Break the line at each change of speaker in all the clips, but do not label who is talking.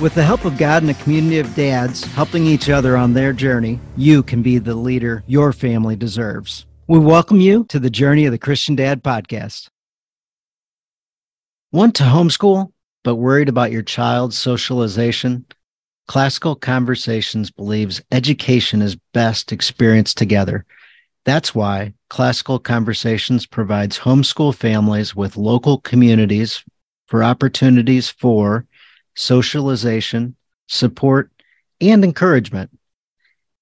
With the help of God and a community of dads helping each other on their journey, you can be the leader your family deserves. We welcome you to the Journey of the Christian Dad podcast. Want to homeschool, but worried about your child's socialization? Classical Conversations believes education is best experienced together. That's why Classical Conversations provides homeschool families with local communities for opportunities for socialization, support, and encouragement.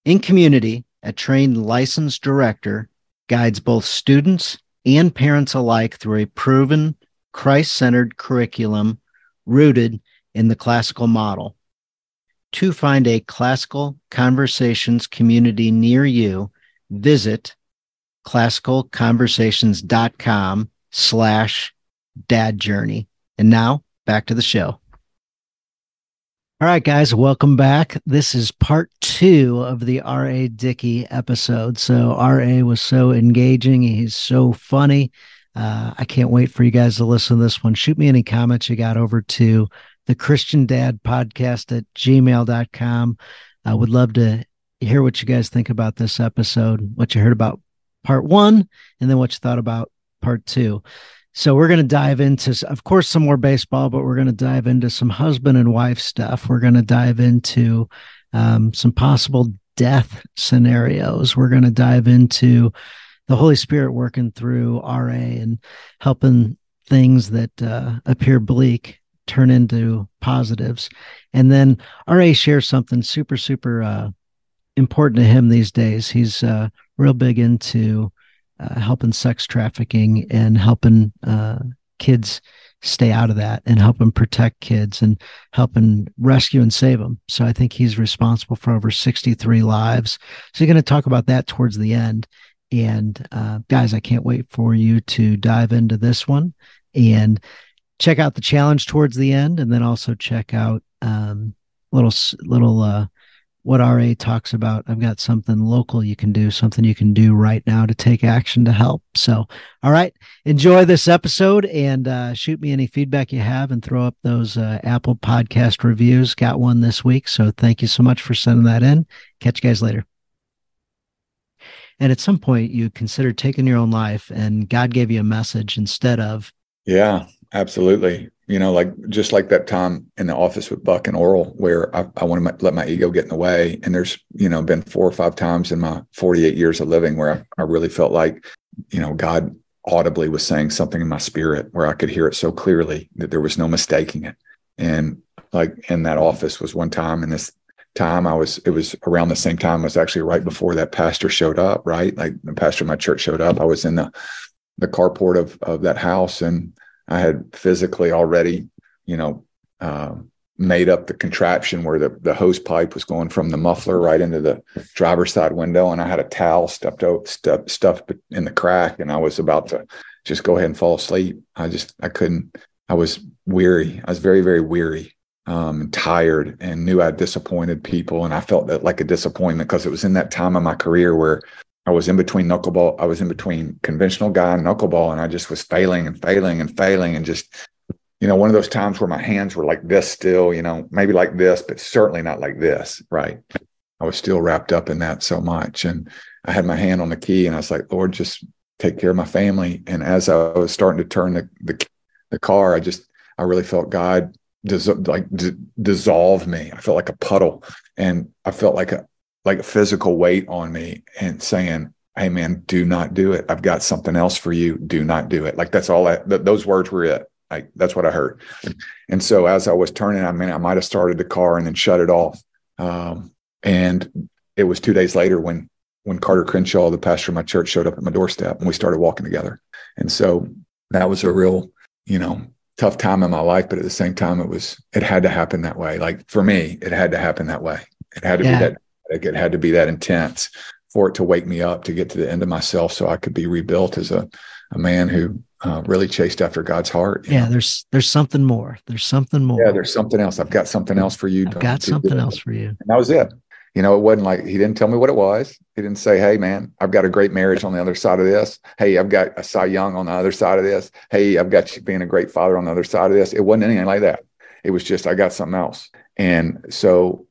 In community, a trained licensed director guides both students and parents alike through a proven Christ centered curriculum rooted in the classical model. To find a classical conversations community near you, visit classicalconversations.com slash dad journey. And now back to the show. All right, guys, welcome back. This is part two of the R.A. Dickey episode. So, R.A. was so engaging. He's so funny. Uh, I can't wait for you guys to listen to this one. Shoot me any comments you got over to the Christian Dad podcast at gmail.com. I would love to hear what you guys think about this episode, what you heard about part one, and then what you thought about part two. So we're going to dive into, of course, some more baseball, but we're going to dive into some husband and wife stuff. We're going to dive into um, some possible death scenarios. We're going to dive into the Holy Spirit working through RA and helping things that uh, appear bleak turn into positives. And then RA shares something super, super uh, important to him these days. He's uh, real big into uh, helping sex trafficking and helping uh, kids stay out of that and helping protect kids and helping rescue and save them. So I think he's responsible for over 63 lives. So you're going to talk about that towards the end. And uh, guys, I can't wait for you to dive into this one and check out the challenge towards the end, and then also check out um, little little uh, what RA talks about. I've got something local you can do, something you can do right now to take action to help. So, all right, enjoy this episode and uh, shoot me any feedback you have and throw up those uh, Apple podcast reviews. Got one this week. So, thank you so much for sending that in. Catch you guys later. And at some point, you consider taking your own life, and God gave you a message instead of.
Yeah, absolutely you know, like just like that time in the office with Buck and Orel, where I, I want to let my ego get in the way. And there's, you know, been four or five times in my 48 years of living where I, I really felt like, you know, God audibly was saying something in my spirit where I could hear it so clearly that there was no mistaking it. And like in that office was one time, and this time I was, it was around the same time, it was actually right before that pastor showed up, right? Like the pastor of my church showed up. I was in the, the carport of, of that house and I had physically already, you know, uh, made up the contraption where the, the hose pipe was going from the muffler right into the driver's side window. And I had a towel stuffed out, stuff, stuffed in the crack. And I was about to just go ahead and fall asleep. I just, I couldn't, I was weary. I was very, very weary, um, tired and knew I'd disappointed people. And I felt that like a disappointment because it was in that time of my career where I was in between knuckleball. I was in between conventional guy and knuckleball, and I just was failing and failing and failing, and just you know one of those times where my hands were like this still, you know, maybe like this, but certainly not like this, right? I was still wrapped up in that so much, and I had my hand on the key, and I was like, Lord, just take care of my family. And as I was starting to turn the the, the car, I just I really felt God dis- like d- dissolve me. I felt like a puddle, and I felt like a like a physical weight on me and saying, Hey man, do not do it. I've got something else for you. Do not do it. Like that's all I, th- those words were it. Like that's what I heard. And so as I was turning, I mean, I might have started the car and then shut it off. Um, and it was two days later when, when Carter Crenshaw, the pastor of my church, showed up at my doorstep and we started walking together. And so that was a real, you know, tough time in my life, but at the same time, it was, it had to happen that way. Like for me, it had to happen that way. It had to yeah. be that it had to be that intense for it to wake me up to get to the end of myself so I could be rebuilt as a, a man who uh, really chased after God's heart.
Yeah, know? there's there's something more. There's something more.
Yeah, there's something else. I've got something else for you.
I've got something else for you.
And that was it. You know, it wasn't like he didn't tell me what it was. He didn't say, "Hey, man, I've got a great marriage on the other side of this. Hey, I've got a Cy Young on the other side of this. Hey, I've got you being a great father on the other side of this." It wasn't anything like that. It was just I got something else. And so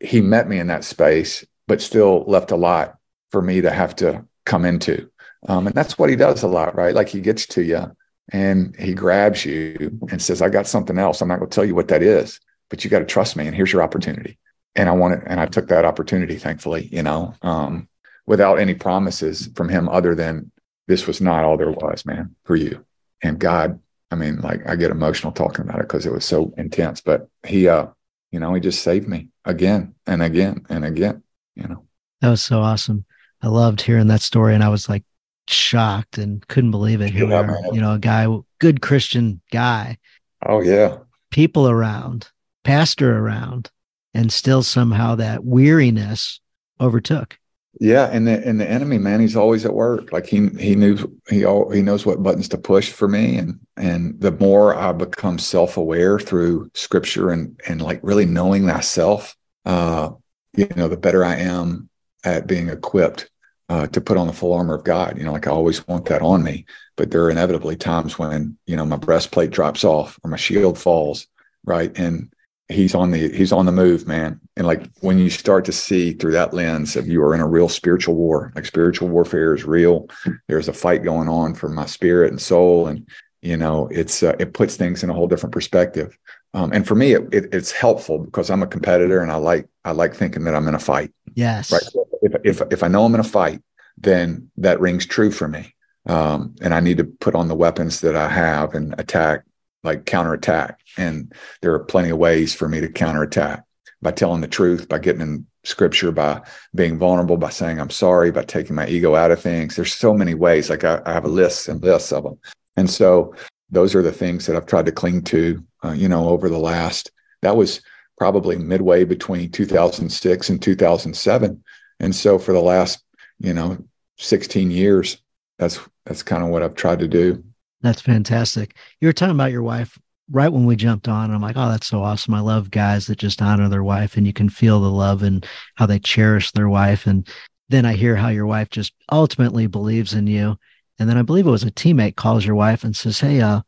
he met me in that space, but still left a lot for me to have to come into. Um, and that's what he does a lot, right? Like he gets to you and he grabs you and says, I got something else. I'm not going to tell you what that is, but you got to trust me. And here's your opportunity. And I wanted, and I took that opportunity, thankfully, you know, um, without any promises from him other than this was not all there was, man, for you. And God, I mean, like I get emotional talking about it because it was so intense, but he, uh, you know, he just saved me again and again and again, you know.
That was so awesome. I loved hearing that story, and I was like shocked and couldn't believe it. Here yeah, are, you know, a guy, good Christian guy.
Oh yeah,
people around, pastor around, and still somehow that weariness overtook.
Yeah, and the and the enemy, man, he's always at work. Like he he knew he all he knows what buttons to push for me, and and the more I become self aware through Scripture and and like really knowing myself, uh, you know, the better I am at being equipped uh, to put on the full armor of God. You know, like I always want that on me, but there are inevitably times when you know my breastplate drops off or my shield falls, right? And he's on the he's on the move, man. And like when you start to see through that lens of you are in a real spiritual war, like spiritual warfare is real. There's a fight going on for my spirit and soul, and you know, it's uh, it puts things in a whole different perspective. Um, and for me, it, it, it's helpful because I'm a competitor and I like I like thinking that I'm in a fight.
Yes.
Right. If if if I know I'm in a fight, then that rings true for me. Um, and I need to put on the weapons that I have and attack, like counterattack. And there are plenty of ways for me to counterattack by telling the truth, by getting in scripture, by being vulnerable, by saying I'm sorry, by taking my ego out of things. There's so many ways. Like I, I have a list and lists of them. And so those are the things that I've tried to cling to, uh, you know, over the last, that was probably midway between 2006 and 2007. And so for the last, you know, 16 years, that's, that's kind of what I've tried to do.
That's fantastic. You were talking about your wife right when we jumped on. I'm like, oh, that's so awesome. I love guys that just honor their wife and you can feel the love and how they cherish their wife. And then I hear how your wife just ultimately believes in you and then I believe it was a teammate calls your wife and says, Hey, uh,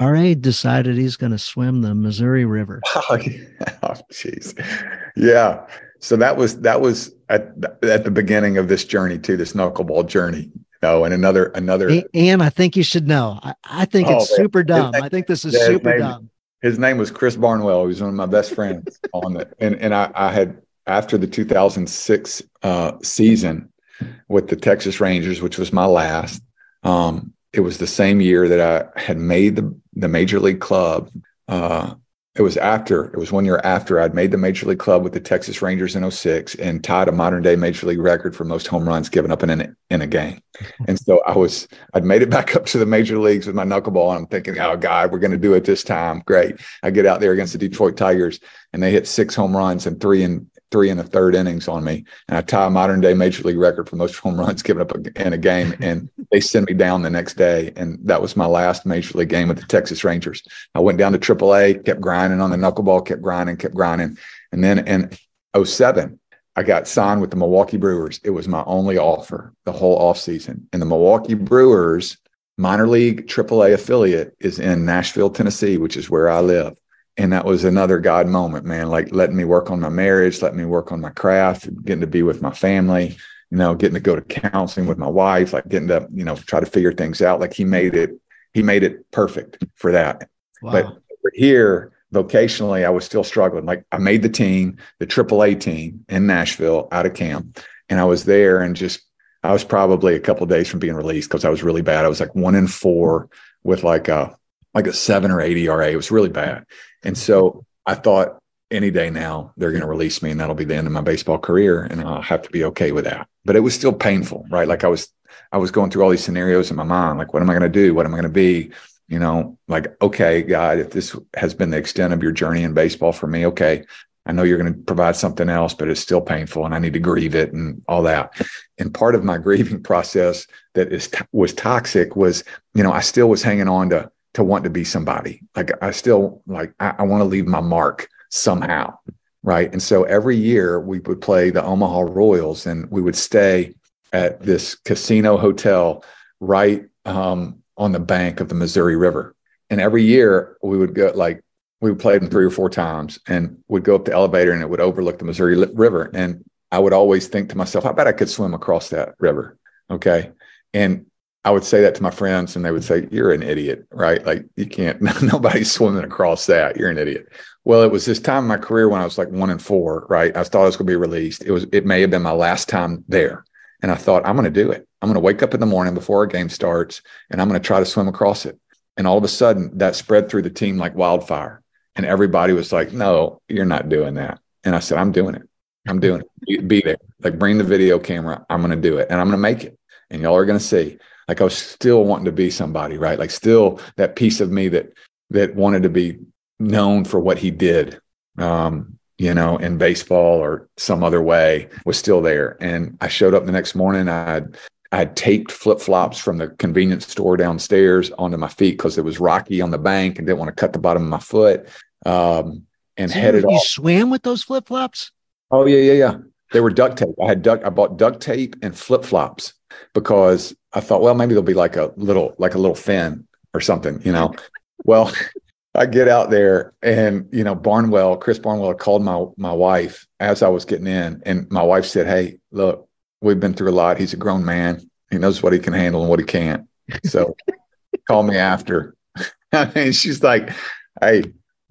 RA decided he's going to swim the Missouri River.
Oh, jeez. yeah. So that was that was at at the beginning of this journey too, this knuckleball journey. Know, and another another.
And I think you should know. I, I think oh, it's super dumb. Name, I think this is super
name,
dumb.
His name was Chris Barnwell. He was one of my best friends on it, and and I, I had after the 2006 uh, season with the Texas Rangers, which was my last. Um, it was the same year that I had made the, the major league club. Uh, it was after, it was one year after I'd made the major league club with the Texas Rangers in 06 and tied a modern day major league record for most home runs given up in, an, in a game. And so I was, I'd made it back up to the major leagues with my knuckleball. And I'm thinking, oh, God, we're going to do it this time. Great. I get out there against the Detroit Tigers and they hit six home runs and three in three in the third innings on me, and I tie a modern day major league record for most home runs given up in a game. And they sent me down the next day, and that was my last major league game with the Texas Rangers. I went down to AAA, kept grinding on the knuckleball, kept grinding, kept grinding, and then in 07, I got signed with the Milwaukee Brewers. It was my only offer the whole offseason. And the Milwaukee Brewers minor league AAA affiliate is in Nashville, Tennessee, which is where I live and that was another God moment, man. Like letting me work on my marriage, letting me work on my craft, getting to be with my family, you know, getting to go to counseling with my wife, like getting to, you know, try to figure things out. Like he made it, he made it perfect for that. Wow. But here, vocationally, I was still struggling. Like I made the team, the AAA team in Nashville out of camp, and I was there and just I was probably a couple days from being released because I was really bad. I was like one in four with like a like a seven or eight ERA. It was really bad. And so I thought any day now they're going to release me and that'll be the end of my baseball career and I'll have to be okay with that. But it was still painful, right? Like I was I was going through all these scenarios in my mind like what am I going to do? What am I going to be? You know, like okay, God, if this has been the extent of your journey in baseball for me, okay, I know you're going to provide something else, but it's still painful and I need to grieve it and all that. And part of my grieving process that is was toxic was, you know, I still was hanging on to to want to be somebody. Like I still like I, I want to leave my mark somehow. Right. And so every year we would play the Omaha Royals and we would stay at this casino hotel right um, on the bank of the Missouri River. And every year we would go like we played them three or four times and would go up the elevator and it would overlook the Missouri River. And I would always think to myself, I bet I could swim across that river. Okay. And I would say that to my friends and they would say, You're an idiot, right? Like you can't, nobody's swimming across that. You're an idiot. Well, it was this time in my career when I was like one and four, right? I thought I was going to be released. It was, it may have been my last time there. And I thought, I'm going to do it. I'm going to wake up in the morning before our game starts and I'm going to try to swim across it. And all of a sudden that spread through the team like wildfire. And everybody was like, no, you're not doing that. And I said, I'm doing it. I'm doing it. Be there. Like bring the video camera. I'm going to do it and I'm going to make it. And y'all are going to see. Like I was still wanting to be somebody, right? Like still that piece of me that that wanted to be known for what he did. Um, you know, in baseball or some other way was still there. And I showed up the next morning. I had I had taped flip flops from the convenience store downstairs onto my feet because it was rocky on the bank and didn't want to cut the bottom of my foot. Um, and so headed
you
off.
swam with those flip flops?
Oh yeah, yeah, yeah. They were duct tape. I had duct. I bought duct tape and flip flops because I thought, well, maybe there'll be like a little, like a little fin or something, you know. well, I get out there and you know Barnwell, Chris Barnwell called my my wife as I was getting in, and my wife said, "Hey, look, we've been through a lot. He's a grown man. He knows what he can handle and what he can't. So call me after. and she's like, hey,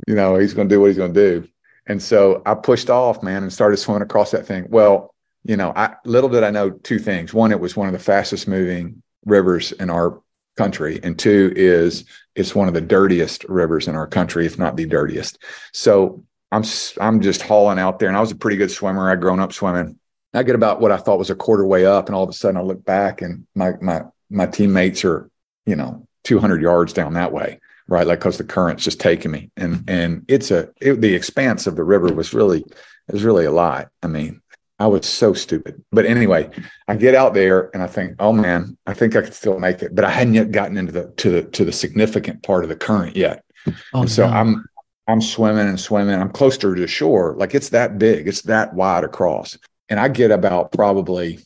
you know, he's to do what he's to do. And so I pushed off, man, and started swimming across that thing. Well, you know, I little did I know two things. One, it was one of the fastest moving rivers in our country, and two is it's one of the dirtiest rivers in our country, if not the dirtiest. So I'm I'm just hauling out there, and I was a pretty good swimmer. I'd grown up swimming, I get about what I thought was a quarter way up, and all of a sudden I look back and my my my teammates are, you know, 200 yards down that way, right? Like because the current's just taking me, and and it's a it, the expanse of the river was really it was really a lot. I mean, I was so stupid, but anyway, I get out there and I think, oh man, I think I could still make it, but I hadn't yet gotten into the to the to the significant part of the current yet. Oh, so no. I'm I'm swimming and swimming. I'm closer to shore, like it's that big, it's that wide across and I get about probably,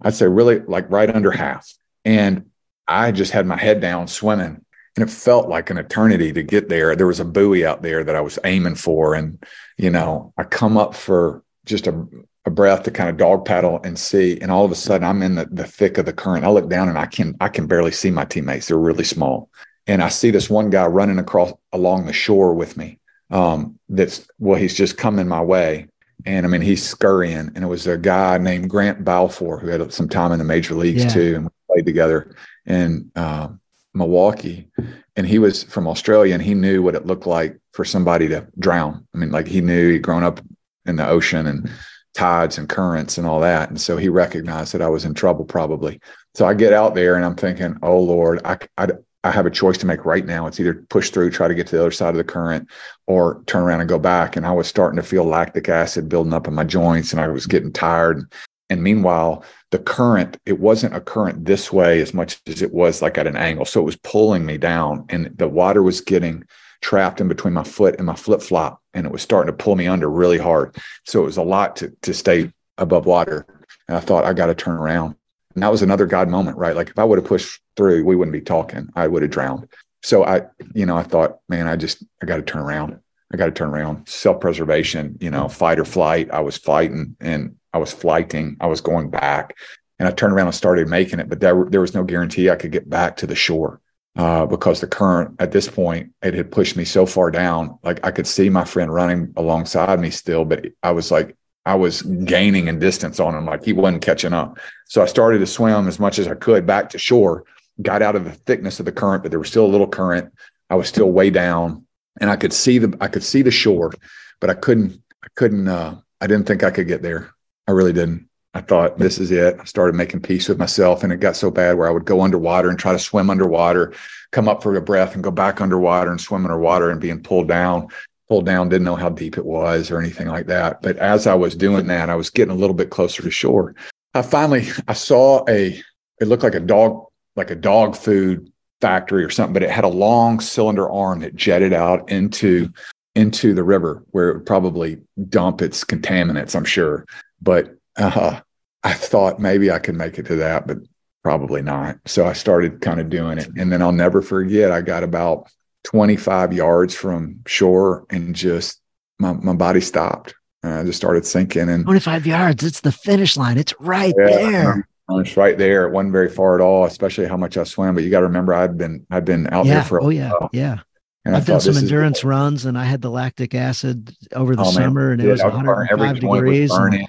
I'd say really like right under half. And I just had my head down swimming and it felt like an eternity to get there. There was a buoy out there that I was aiming for. And, you know, I come up for just a, a breath to kind of dog paddle and see. And all of a sudden I'm in the, the thick of the current. I look down and I can, I can barely see my teammates. They're really small. And I see this one guy running across along the shore with me. Um, that's well, he's just coming my way and I mean, he's scurrying. And it was a guy named Grant Balfour who had some time in the major leagues yeah. too, and we played together in uh, Milwaukee. And he was from Australia, and he knew what it looked like for somebody to drown. I mean, like he knew he'd grown up in the ocean and tides and currents and all that, and so he recognized that I was in trouble probably. So I get out there, and I'm thinking, "Oh Lord, I, I I have a choice to make right now. It's either push through, try to get to the other side of the current, or turn around and go back. And I was starting to feel lactic acid building up in my joints, and I was getting tired. And meanwhile, the current, it wasn't a current this way as much as it was like at an angle. So it was pulling me down, and the water was getting trapped in between my foot and my flip flop, and it was starting to pull me under really hard. So it was a lot to to stay above water. And I thought I got to turn around. And that was another God moment, right? Like if I would have pushed through, we wouldn't be talking. I would have drowned. So I, you know, I thought, man, I just, I got to turn around. I got to turn around. Self preservation, you know, fight or flight. I was fighting and I was flighting. I was going back and I turned around and started making it, but there, there was no guarantee I could get back to the shore. Uh, because the current at this point it had pushed me so far down like i could see my friend running alongside me still but i was like I was gaining in distance on him, like he wasn't catching up. So I started to swim as much as I could back to shore, got out of the thickness of the current, but there was still a little current. I was still way down and I could see the I could see the shore, but I couldn't I couldn't uh I didn't think I could get there. I really didn't. I thought this is it. I started making peace with myself and it got so bad where I would go underwater and try to swim underwater, come up for a breath and go back underwater and swim underwater and being pulled down pulled down, didn't know how deep it was or anything like that. But as I was doing that, I was getting a little bit closer to shore. I finally I saw a it looked like a dog like a dog food factory or something, but it had a long cylinder arm that jetted out into into the river where it would probably dump its contaminants, I'm sure. But uh, I thought maybe I could make it to that, but probably not. So I started kind of doing it. And then I'll never forget, I got about 25 yards from shore and just my, my body stopped. And I just started sinking. And
25 yards, it's the finish line. It's right yeah, there.
It's right there. It wasn't very far at all, especially how much I swam. But you got to remember, I've been I'd been out
yeah.
there for
oh yeah, while. yeah. And I've done some endurance runs, and I had the lactic acid over the oh, summer, and it was 105 degrees. Was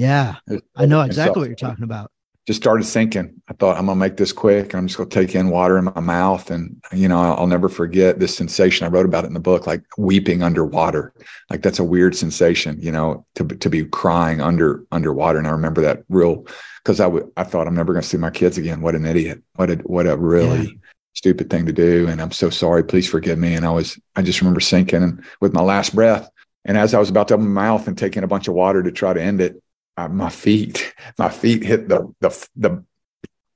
yeah, I know exactly what you're talking about
just started sinking. I thought I'm gonna make this quick. I'm just gonna take in water in my mouth, and you know I'll, I'll never forget this sensation. I wrote about it in the book, like weeping underwater. Like that's a weird sensation, you know, to to be crying under underwater. And I remember that real because I would I thought I'm never gonna see my kids again. What an idiot! What a what a really yeah. stupid thing to do. And I'm so sorry. Please forgive me. And I was I just remember sinking and with my last breath. And as I was about to open my mouth and taking a bunch of water to try to end it, uh, my feet, my feet hit the, the, the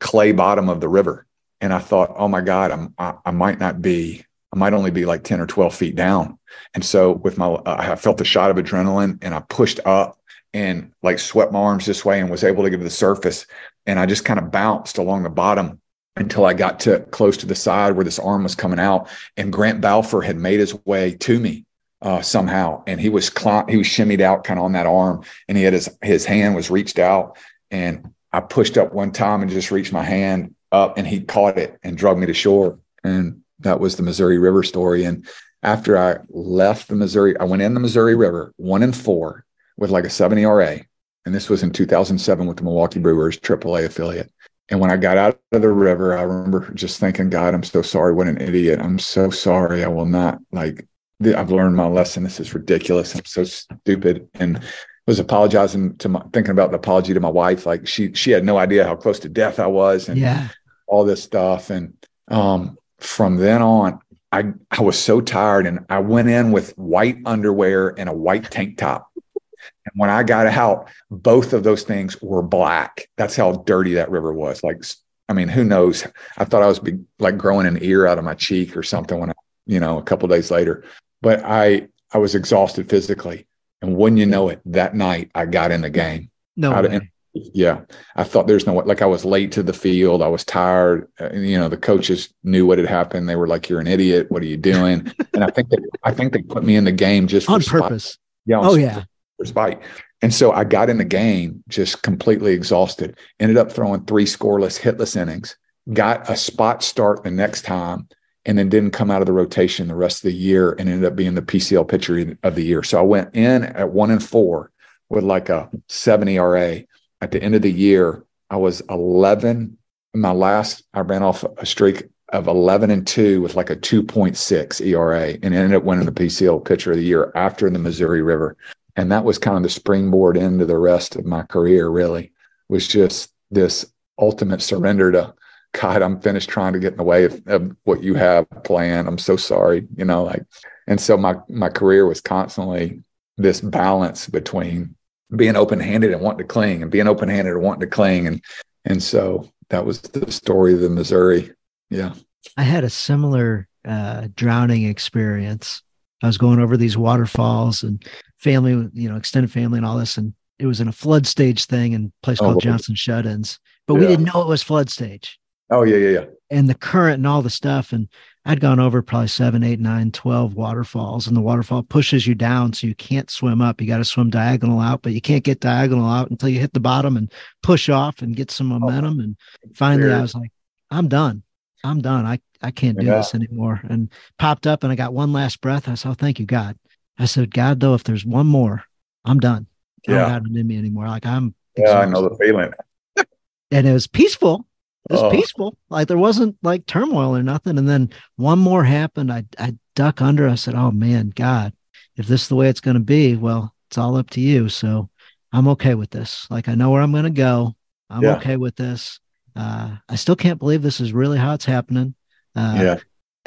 clay bottom of the river. And I thought, oh my God, I'm, I, I might not be, I might only be like 10 or 12 feet down. And so with my, uh, I felt the shot of adrenaline and I pushed up and like swept my arms this way and was able to get to the surface. And I just kind of bounced along the bottom until I got to close to the side where this arm was coming out. And Grant Balfour had made his way to me uh, somehow, and he was cl- he was shimmied out kind of on that arm, and he had his his hand was reached out, and I pushed up one time and just reached my hand up, and he caught it and dragged me to shore, and that was the Missouri River story. And after I left the Missouri, I went in the Missouri River one and four with like a seven ERA, and this was in 2007 with the Milwaukee Brewers AAA affiliate. And when I got out of the river, I remember just thinking, God, I'm so sorry. What an idiot. I'm so sorry. I will not like I've learned my lesson. This is ridiculous. I'm so stupid. And was apologizing to my thinking about the apology to my wife. Like she she had no idea how close to death I was and
yeah.
all this stuff. And um, from then on, I I was so tired and I went in with white underwear and a white tank top. And when I got out, both of those things were black. That's how dirty that river was. Like, I mean, who knows? I thought I was be, like growing an ear out of my cheek or something when I, you know, a couple days later but I I was exhausted physically, and when you know it, that night I got in the game.
No,
way. yeah, I thought there's no like I was late to the field. I was tired. Uh, you know, the coaches knew what had happened. They were like, "You're an idiot. What are you doing?" and I think they, I think they put me in the game just
on purpose.
Spite. Yeah.
oh yeah.
For spite. And so I got in the game just completely exhausted. Ended up throwing three scoreless, hitless innings. Got a spot start the next time and then didn't come out of the rotation the rest of the year and ended up being the PCL pitcher of the year. So I went in at one and four with like a seven ERA. At the end of the year, I was 11. My last, I ran off a streak of 11 and two with like a 2.6 ERA and ended up winning the PCL pitcher of the year after the Missouri River. And that was kind of the springboard into the rest of my career, really, was just this ultimate surrender to God, I'm finished trying to get in the way of, of, what you have planned. I'm so sorry, you know, like, and so my my career was constantly this balance between being open handed and wanting to cling, and being open handed and wanting to cling, and and so that was the story of the Missouri. Yeah,
I had a similar uh, drowning experience. I was going over these waterfalls and family, you know, extended family and all this, and it was in a flood stage thing in a place oh, called Johnson Shut-ins, but yeah. we didn't know it was flood stage.
Oh yeah, yeah, yeah.
And the current and all the stuff. And I'd gone over probably seven, eight, nine, 12 waterfalls, and the waterfall pushes you down. So you can't swim up. You got to swim diagonal out, but you can't get diagonal out until you hit the bottom and push off and get some oh. momentum. And finally, I was like, I'm done. I'm done. I, I can't do yeah. this anymore. And popped up and I got one last breath. I said, oh, thank you, God. I said, God, though, if there's one more, I'm done. Yeah. I don't got it in me anymore. Like I'm.
Yeah, I know the feeling.
and it was peaceful it was oh. peaceful. Like there wasn't like turmoil or nothing. And then one more happened. I I duck under. I said, "Oh man, God, if this is the way it's going to be, well, it's all up to you." So I'm okay with this. Like I know where I'm going to go. I'm yeah. okay with this. Uh, I still can't believe this is really how it's happening. Uh, yeah.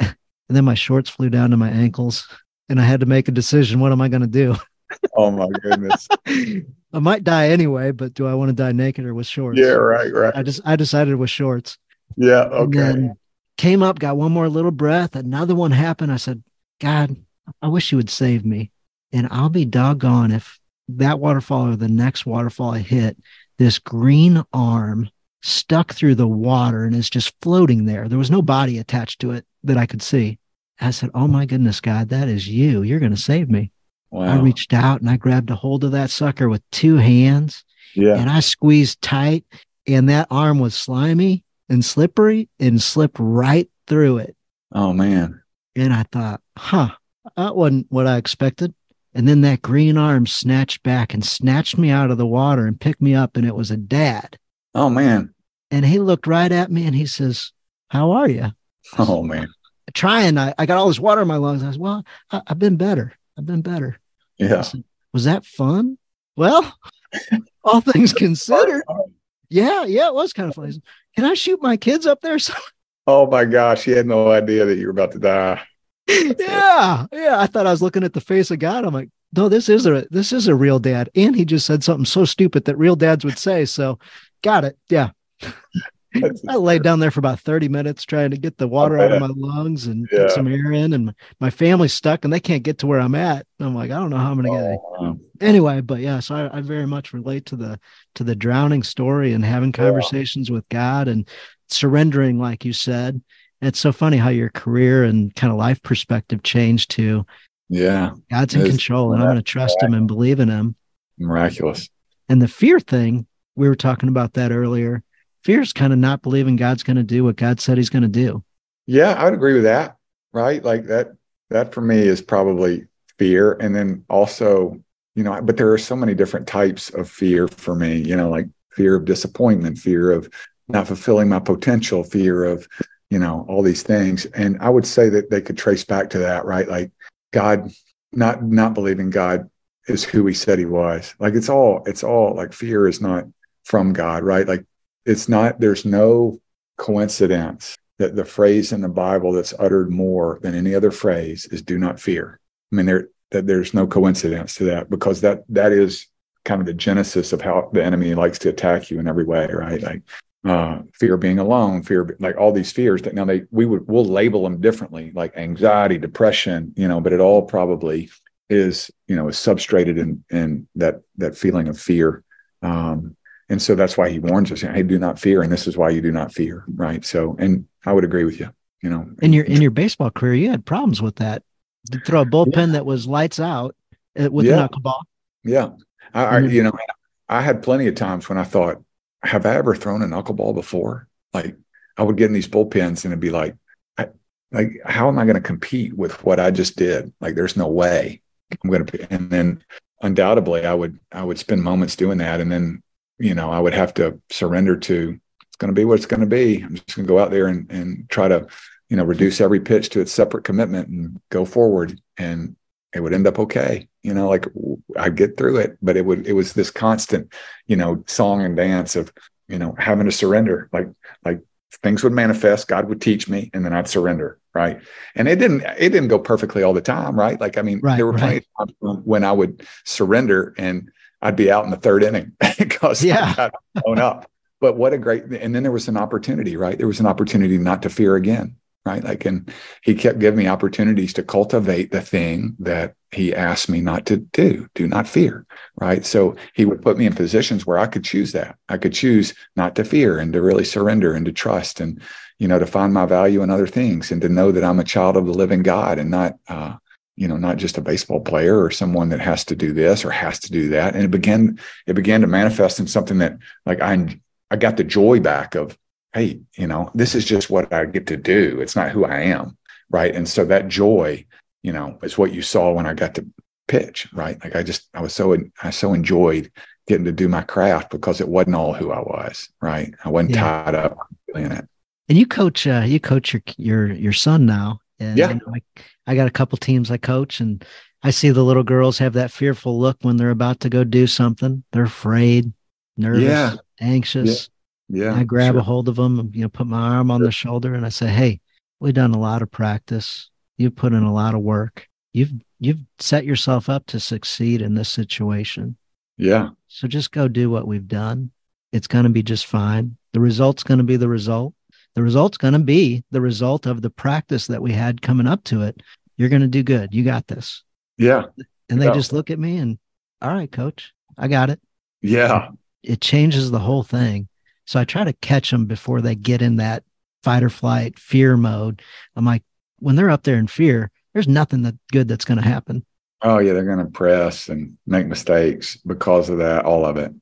and then my shorts flew down to my ankles. and I had to make a decision. What am I going to do?
Oh my goodness.
I might die anyway, but do I want to die naked or with shorts?
Yeah, right, right.
I just I decided with shorts.
Yeah, okay.
came up, got one more little breath. Another one happened. I said, God, I wish you would save me. And I'll be doggone if that waterfall or the next waterfall I hit, this green arm stuck through the water and is just floating there. There was no body attached to it that I could see. I said, Oh my goodness, God, that is you. You're going to save me. Wow. I reached out and I grabbed a hold of that sucker with two hands. Yeah. And I squeezed tight, and that arm was slimy and slippery and slipped right through it.
Oh, man.
And I thought, huh, that wasn't what I expected. And then that green arm snatched back and snatched me out of the water and picked me up, and it was a dad.
Oh, man.
And he looked right at me and he says, How are you?
Oh, man.
Trying, I, I got all this water in my lungs. I said, Well, I, have been better. I've been better.
Yeah. Said,
was that fun? Well, all things considered. Yeah, yeah, it was kind of funny. Can I shoot my kids up there?
oh my gosh, he had no idea that you were about to die.
yeah, yeah. I thought I was looking at the face of God. I'm like, no, this is a this is a real dad. And he just said something so stupid that real dads would say. So got it. Yeah. I laid down there for about 30 minutes trying to get the water out of my lungs and yeah. get some air in. And my family's stuck and they can't get to where I'm at. I'm like, I don't know how I'm gonna get it. Oh, anyway, but yeah, so I, I, very much relate to the to the drowning story and having conversations yeah. with God and surrendering, like you said. And it's so funny how your career and kind of life perspective changed to
yeah.
God's in control and I'm gonna trust him and believe in him.
Miraculous.
And the fear thing, we were talking about that earlier fear is kind of not believing God's going to do what God said he's going to do.
Yeah, I would agree with that. Right. Like that, that for me is probably fear. And then also, you know, but there are so many different types of fear for me, you know, like fear of disappointment, fear of not fulfilling my potential, fear of, you know, all these things. And I would say that they could trace back to that, right? Like God, not, not believing God is who he said he was. Like it's all, it's all like fear is not from God, right? Like it's not, there's no coincidence that the phrase in the Bible that's uttered more than any other phrase is do not fear. I mean, there, that there's no coincidence to that because that, that is kind of the genesis of how the enemy likes to attack you in every way, right? Like, uh, fear being alone, fear, like all these fears that now they, we would, we'll label them differently, like anxiety, depression, you know, but it all probably is, you know, is substrated in, in that, that feeling of fear. Um, and so that's why he warns us, hey, do not fear. And this is why you do not fear. Right. So, and I would agree with you, you know,
in your, in your baseball career, you had problems with that. To throw a bullpen yeah. that was lights out uh, with yeah. a knuckleball.
Yeah. I, I, you know, I had plenty of times when I thought, have I ever thrown a knuckleball before? Like I would get in these bullpens and it'd be like, I, like, how am I going to compete with what I just did? Like, there's no way I'm going to, and then undoubtedly I would, I would spend moments doing that. And then you know, I would have to surrender to it's going to be what it's going to be. I'm just going to go out there and, and try to, you know, reduce every pitch to its separate commitment and go forward. And it would end up okay. You know, like I'd get through it, but it would, it was this constant, you know, song and dance of, you know, having to surrender. Like, like things would manifest, God would teach me, and then I'd surrender. Right. And it didn't, it didn't go perfectly all the time. Right. Like, I mean, right, there were plenty right. of times when I would surrender and I'd be out in the third inning because yeah. I got blown up. But what a great and then there was an opportunity, right? There was an opportunity not to fear again, right? Like and he kept giving me opportunities to cultivate the thing that he asked me not to do. Do not fear, right? So he would put me in positions where I could choose that. I could choose not to fear and to really surrender and to trust and you know to find my value in other things and to know that I'm a child of the living God and not uh, you know not just a baseball player or someone that has to do this or has to do that. And it began it began to manifest in something that like i i got the joy back of hey you know this is just what i get to do. It's not who i am right? And so that joy you know is what you saw when i got to pitch right? Like i just i was so i so enjoyed getting to do my craft because it wasn't all who i was right? I wasn't yeah. tied up in it.
And you coach uh you coach your your your son now. And
yeah.
You know, I, I got a couple teams I coach, and I see the little girls have that fearful look when they're about to go do something. They're afraid, nervous, yeah. anxious.
Yeah. yeah
I grab sure. a hold of them, you know, put my arm on sure. the shoulder, and I say, "Hey, we've done a lot of practice. You've put in a lot of work. You've you've set yourself up to succeed in this situation.
Yeah.
So just go do what we've done. It's going to be just fine. The result's going to be the result. The result's going to be the result of the practice that we had coming up to it. You're going to do good. You got this.
Yeah.
And they
Yeah.
just look at me and, all right, coach, I got it.
Yeah.
It changes the whole thing. So I try to catch them before they get in that fight or flight fear mode. I'm like, when they're up there in fear, there's nothing that good that's going to happen.
Oh yeah, they're going to press and make mistakes because of that. All of it.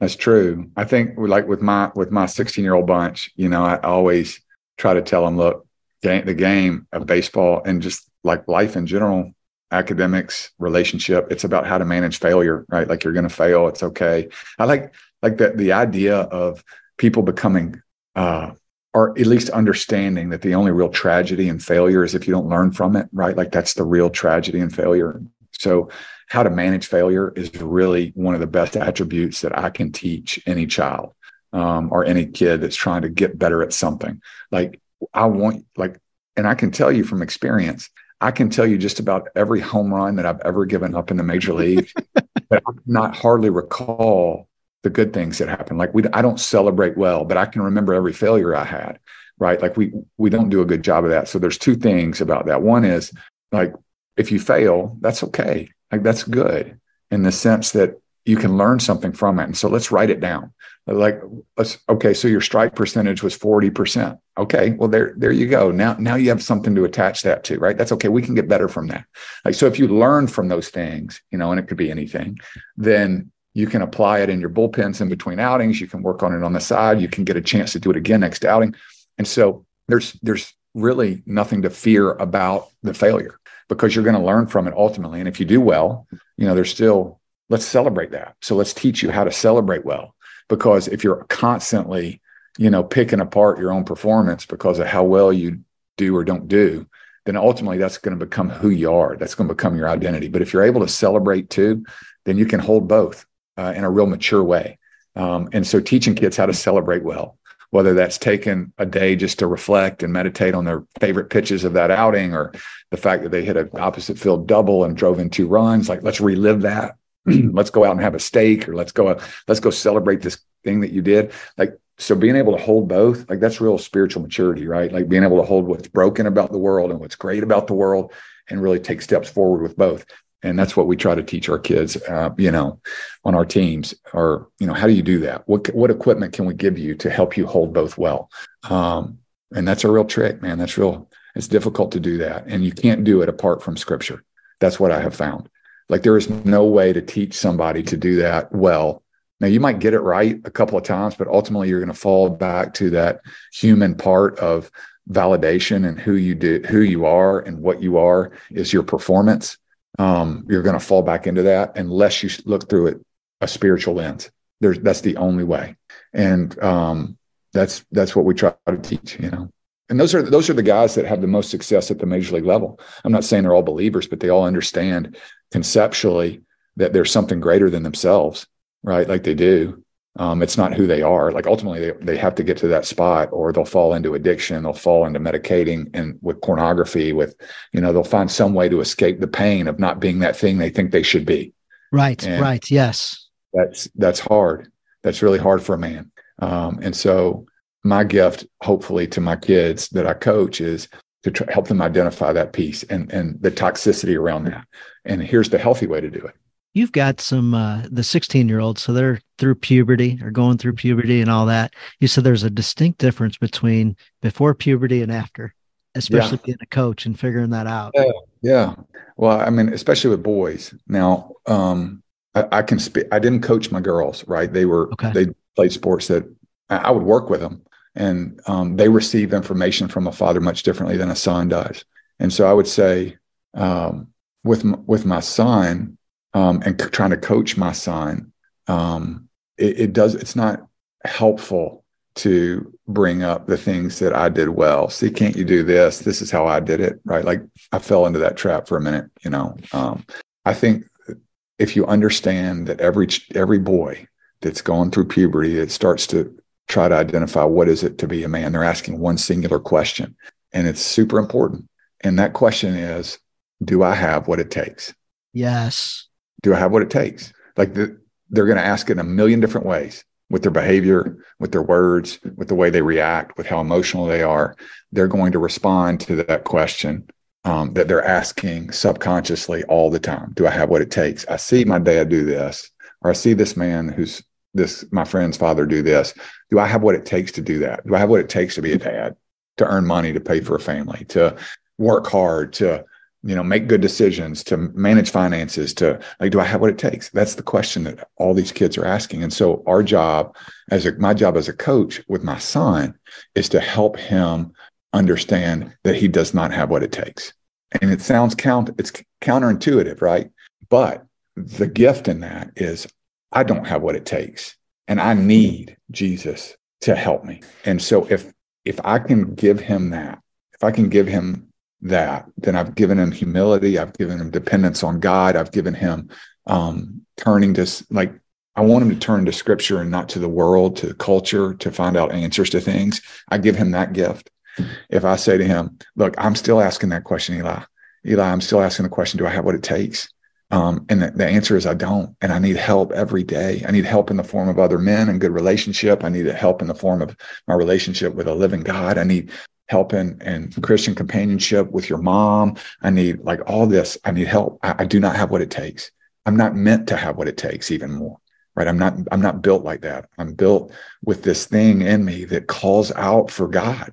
That's true. I think like with my with my 16 year old bunch, you know, I always try to tell them, look, the game of baseball and just like life in general, academics, relationship, it's about how to manage failure, right? Like you're going to fail, it's okay. I like like that the idea of people becoming uh or at least understanding that the only real tragedy and failure is if you don't learn from it, right? Like that's the real tragedy and failure. So, how to manage failure is really one of the best attributes that I can teach any child um, or any kid that's trying to get better at something. Like, I want, like, and I can tell you from experience, I can tell you just about every home run that I've ever given up in the major league, but I not hardly recall the good things that happened. Like we, I don't celebrate well, but I can remember every failure I had. Right? Like we we don't do a good job of that. So there's two things about that. One is like if you fail, that's okay. Like that's good in the sense that you can learn something from it. And so let's write it down. Like let's okay. So your strike percentage was forty percent. Okay, well there there you go. Now now you have something to attach that to. Right? That's okay. We can get better from that. Like so, if you learn from those things, you know, and it could be anything, then you can apply it in your bullpens in between outings. You can work on it on the side. You can get a chance to do it again next outing. And so there's there's really nothing to fear about the failure because you're going to learn from it ultimately. And if you do well, you know, there's still let's celebrate that. So let's teach you how to celebrate well. Because if you're constantly, you know, picking apart your own performance because of how well you do or don't do, then ultimately that's going to become who you are. That's going to become your identity. But if you're able to celebrate too, then you can hold both uh, in a real mature way. Um, and so teaching kids how to celebrate well, whether that's taking a day just to reflect and meditate on their favorite pitches of that outing or the fact that they hit an opposite field double and drove in two runs, like let's relive that. let's go out and have a steak or let's go let's go celebrate this thing that you did. Like so being able to hold both, like that's real spiritual maturity, right? Like being able to hold what's broken about the world and what's great about the world and really take steps forward with both and that's what we try to teach our kids uh, you know on our teams or you know how do you do that? What what equipment can we give you to help you hold both well? Um, and that's a real trick man. That's real it's difficult to do that. And you can't do it apart from scripture. That's what i have found. Like there is no way to teach somebody to do that well. Now you might get it right a couple of times but ultimately you're going to fall back to that human part of validation and who you do who you are and what you are is your performance um, you're going to fall back into that unless you look through it a spiritual lens. There's that's the only way, and um, that's that's what we try to teach. You know, and those are those are the guys that have the most success at the major league level. I'm not saying they're all believers, but they all understand conceptually that there's something greater than themselves, right? Like they do. Um, it's not who they are. Like ultimately, they, they have to get to that spot, or they'll fall into addiction. They'll fall into medicating and with pornography. With you know, they'll find some way to escape the pain of not being that thing they think they should be.
Right.
And
right. Yes.
That's that's hard. That's really hard for a man. Um, and so, my gift, hopefully, to my kids that I coach is to try, help them identify that piece and and the toxicity around that. And here's the healthy way to do it
you've got some uh, the 16 year olds so they're through puberty or going through puberty and all that. You said there's a distinct difference between before puberty and after especially yeah. being a coach and figuring that out.
Yeah yeah. Well i mean especially with boys. Now um i, I can speak i didn't coach my girls right? They were okay. they played sports that i would work with them and um, they receive information from a father much differently than a son does. And so i would say um, with with my son um, and c- trying to coach my son, um, it, it, does. It's not helpful to bring up the things that I did well. See, can't you do this? This is how I did it, right? Like I fell into that trap for a minute. You know, um, I think if you understand that every every boy that's going through puberty, it starts to try to identify what is it to be a man. They're asking one singular question, and it's super important. And that question is, do I have what it takes?
Yes.
Do I have what it takes? Like the, they're going to ask it in a million different ways with their behavior, with their words, with the way they react, with how emotional they are. They're going to respond to that question um, that they're asking subconsciously all the time. Do I have what it takes? I see my dad do this, or I see this man who's this, my friend's father do this. Do I have what it takes to do that? Do I have what it takes to be a dad, to earn money, to pay for a family, to work hard, to you know make good decisions to manage finances to like do i have what it takes? That's the question that all these kids are asking. And so our job as a my job as a coach with my son is to help him understand that he does not have what it takes. And it sounds count it's counterintuitive right? But the gift in that is i don't have what it takes and i need jesus to help me. And so if if i can give him that if i can give him that, then I've given him humility. I've given him dependence on God. I've given him um, turning to like I want him to turn to scripture and not to the world, to culture, to find out answers to things. I give him that gift. If I say to him, look, I'm still asking that question, Eli. Eli, I'm still asking the question, do I have what it takes? Um, and the, the, answer is I don't. And I need help every day. I need help in the form of other men and good relationship. I need help in the form of my relationship with a living God. I need help in Christian companionship with your mom. I need like all this. I need help. I, I do not have what it takes. I'm not meant to have what it takes even more. Right. I'm not, I'm not built like that. I'm built with this thing in me that calls out for God.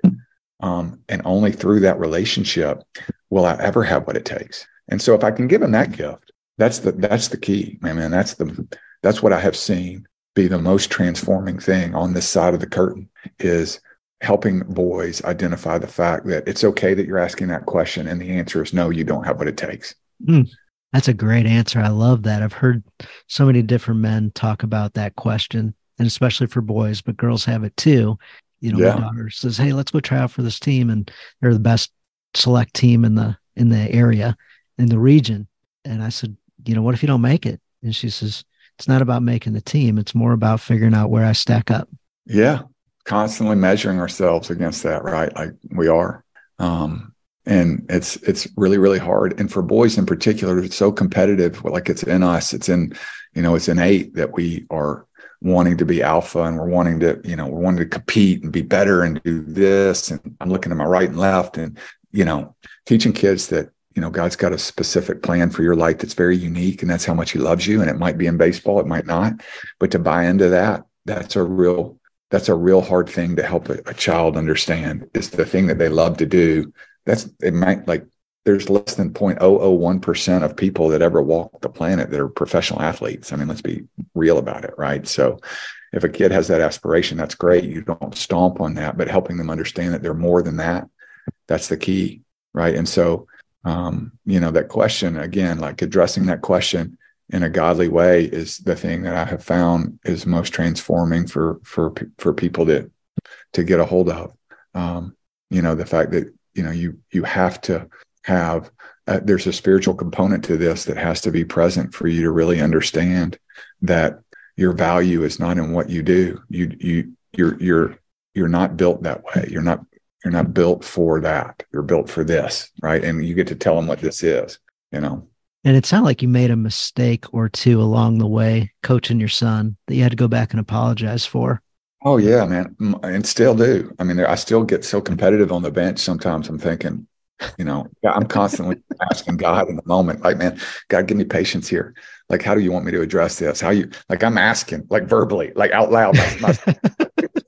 Um, and only through that relationship will I ever have what it takes. And so if I can give him that gift, that's the that's the key, man. man that's the that's what I have seen be the most transforming thing on this side of the curtain is helping boys identify the fact that it's okay that you're asking that question and the answer is no you don't have what it takes.
Mm, that's a great answer. I love that. I've heard so many different men talk about that question and especially for boys but girls have it too. You know yeah. my daughter says hey let's go try out for this team and they're the best select team in the in the area in the region. And i said you know what if you don't make it? And she says it's not about making the team. It's more about figuring out where i stack up.
Yeah constantly measuring ourselves against that, right? Like we are. Um, and it's it's really really hard. And for boys in particular it's so competitive. Like it's in us. It's in you know it's innate that we are wanting to be alpha and we're wanting to you know we're wanting to compete and be better and do this. And i'm looking to my right and left. And you know teaching kids that you know god's got a specific plan for your life that's very unique and that's how much he loves you. And it might be in baseball. It might not. But to buy into that that's a real that's a real hard thing to help a, a child understand is the thing that they love to do that's it might like there's less than 0.001% of people that ever walk the planet that are professional athletes. I mean, let's be real about it, right? So if a kid has that aspiration, that's great. You don't stomp on that, but helping them understand that they're more than that, that's the key, right? And so, um, you know, that question again, like addressing that question in a godly way is the thing that I have found is most transforming for for for people to to get a hold of. Um, you know, the fact that you know you you have to have uh, there's a spiritual component to this that has to be present for you to really understand that your value is not in what you do. You you you're you're you're not built that way. You're not you're not built for that. You're built for this, right? And you get to tell them what this is. You know.
And it sounded like you made a mistake or two along the way coaching your son that you had to go back and apologize for.
Oh yeah, man, and still do. I mean, I still get so competitive on the bench. Sometimes I'm thinking, you know, I'm constantly asking God in the moment, like, man, God, give me patience here. Like, how do you want me to address this? How you like? I'm asking, like verbally, like out loud. That's my.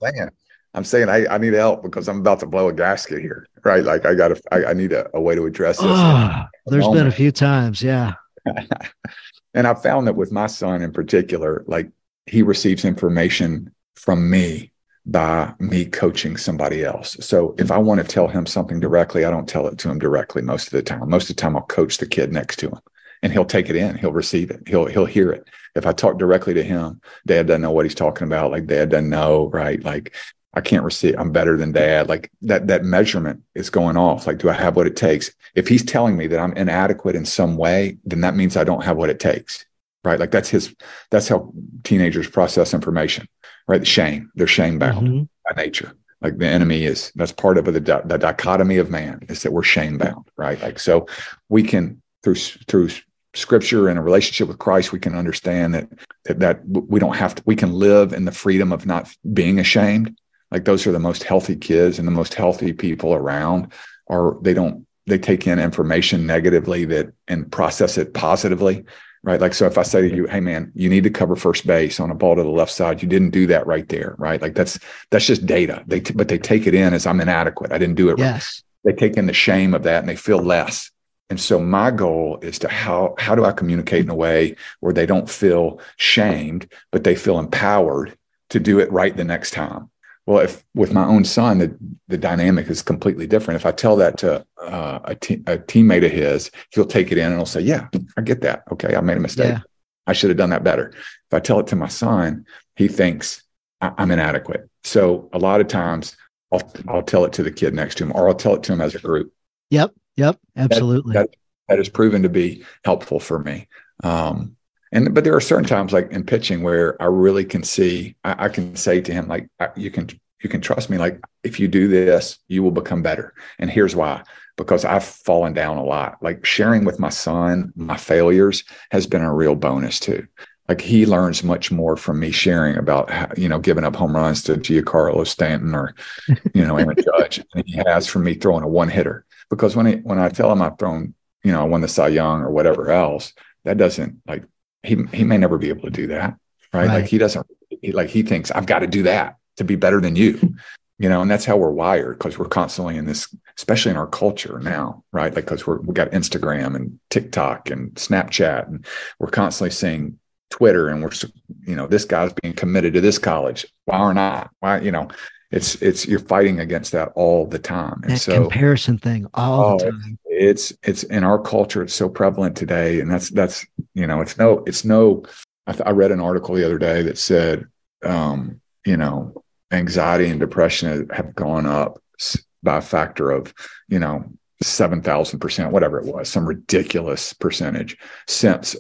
I'm saying I, I need help because I'm about to blow a gasket here, right? Like I got to, I, I, need a, a, way to address this. Oh,
there's moment. been a few times, yeah.
and I found that with my son in particular, like he receives information from me by me coaching somebody else. So if I want to tell him something directly, I don't tell it to him directly most of the time. Most of the time, I'll coach the kid next to him and he'll take it in. He'll receive it. He'll he'll hear it. If I talk directly to him, dad doesn't know what he's talking about. Like dad doesn't know, right? Like I can't receive, I'm better than dad. Like that, that measurement is going off. Like, do I have what it takes? If he's telling me that I'm inadequate in some way, then that means I don't have what it takes. Right. Like that's his, that's how teenagers process information, right? The shame, they're shame bound mm-hmm. by nature. Like the enemy is, that's part of the, the dichotomy of man is that we're shame bound, right? Like, so we can, through through scripture and a relationship with Christ, we can understand that, that that we don't have to. We can live in the freedom of not being ashamed. Like those are the most healthy kids and the most healthy people around. Are they don't they take in information negatively that and process it positively right? Like, so if I say to you, hey man, you need to cover first base on a ball to the left side, you didn't do that right there, right? Like that's that's just data. They t- but they take it in as I'm inadequate. I didn't do it.
Yes.
Right. They take in the shame of that and they feel less. And so my goal is to how how do I communicate in a way where they don't feel shamed, but they feel empowered to do it right the next time. Well, if with my own son, the, the dynamic is completely different. If I tell that to uh, a, te- a teammate of his, he'll take it in and he'll say, "Yeah, I get that. Okay, I made a mistake. Yeah. I should have done that better." If I tell it to my son, he thinks I- am inadequate. So a lot of times, I'll I'll tell it to the kid next to him, or I'll tell it to him as a group.
Yep. Yep. Absolutely.
That, that, that has proven to be helpful for me. Um, and but there are certain times like in pitching where I really can see I, I can say to him like you can you can trust me. Like if you do this you will become better. And here's why. Because I've fallen down a lot. Like sharing with my son my failures has been a real bonus too. Like he learns much more from me sharing about how, you know giving up home runs to Giancarlo Stanton or you know Aaron Judge than he has from me throwing a one hitter because when he, when I tell him I've thrown you know I won the Cy Young or whatever else that doesn't like he he may never be able to do that, right? right. Like he doesn't he, like he thinks I've got to do that to be better than you, you know, and that's how we're wired because we're constantly in this, especially in our culture now, right? Like because we're we got Instagram and TikTok and Snapchat, and we're constantly seeing Twitter, and we're you know this guy's being committed to this college. Why aren't I? Why you know? It's it's you're fighting against that all the time.
And that so, comparison thing all oh, the time
it's it's in our culture it's so prevalent today and that's that's you know it's no it's no i, th- I read an article the other day that said um you know anxiety and depression have gone up by a factor of you know 7000% whatever it was some ridiculous percentage since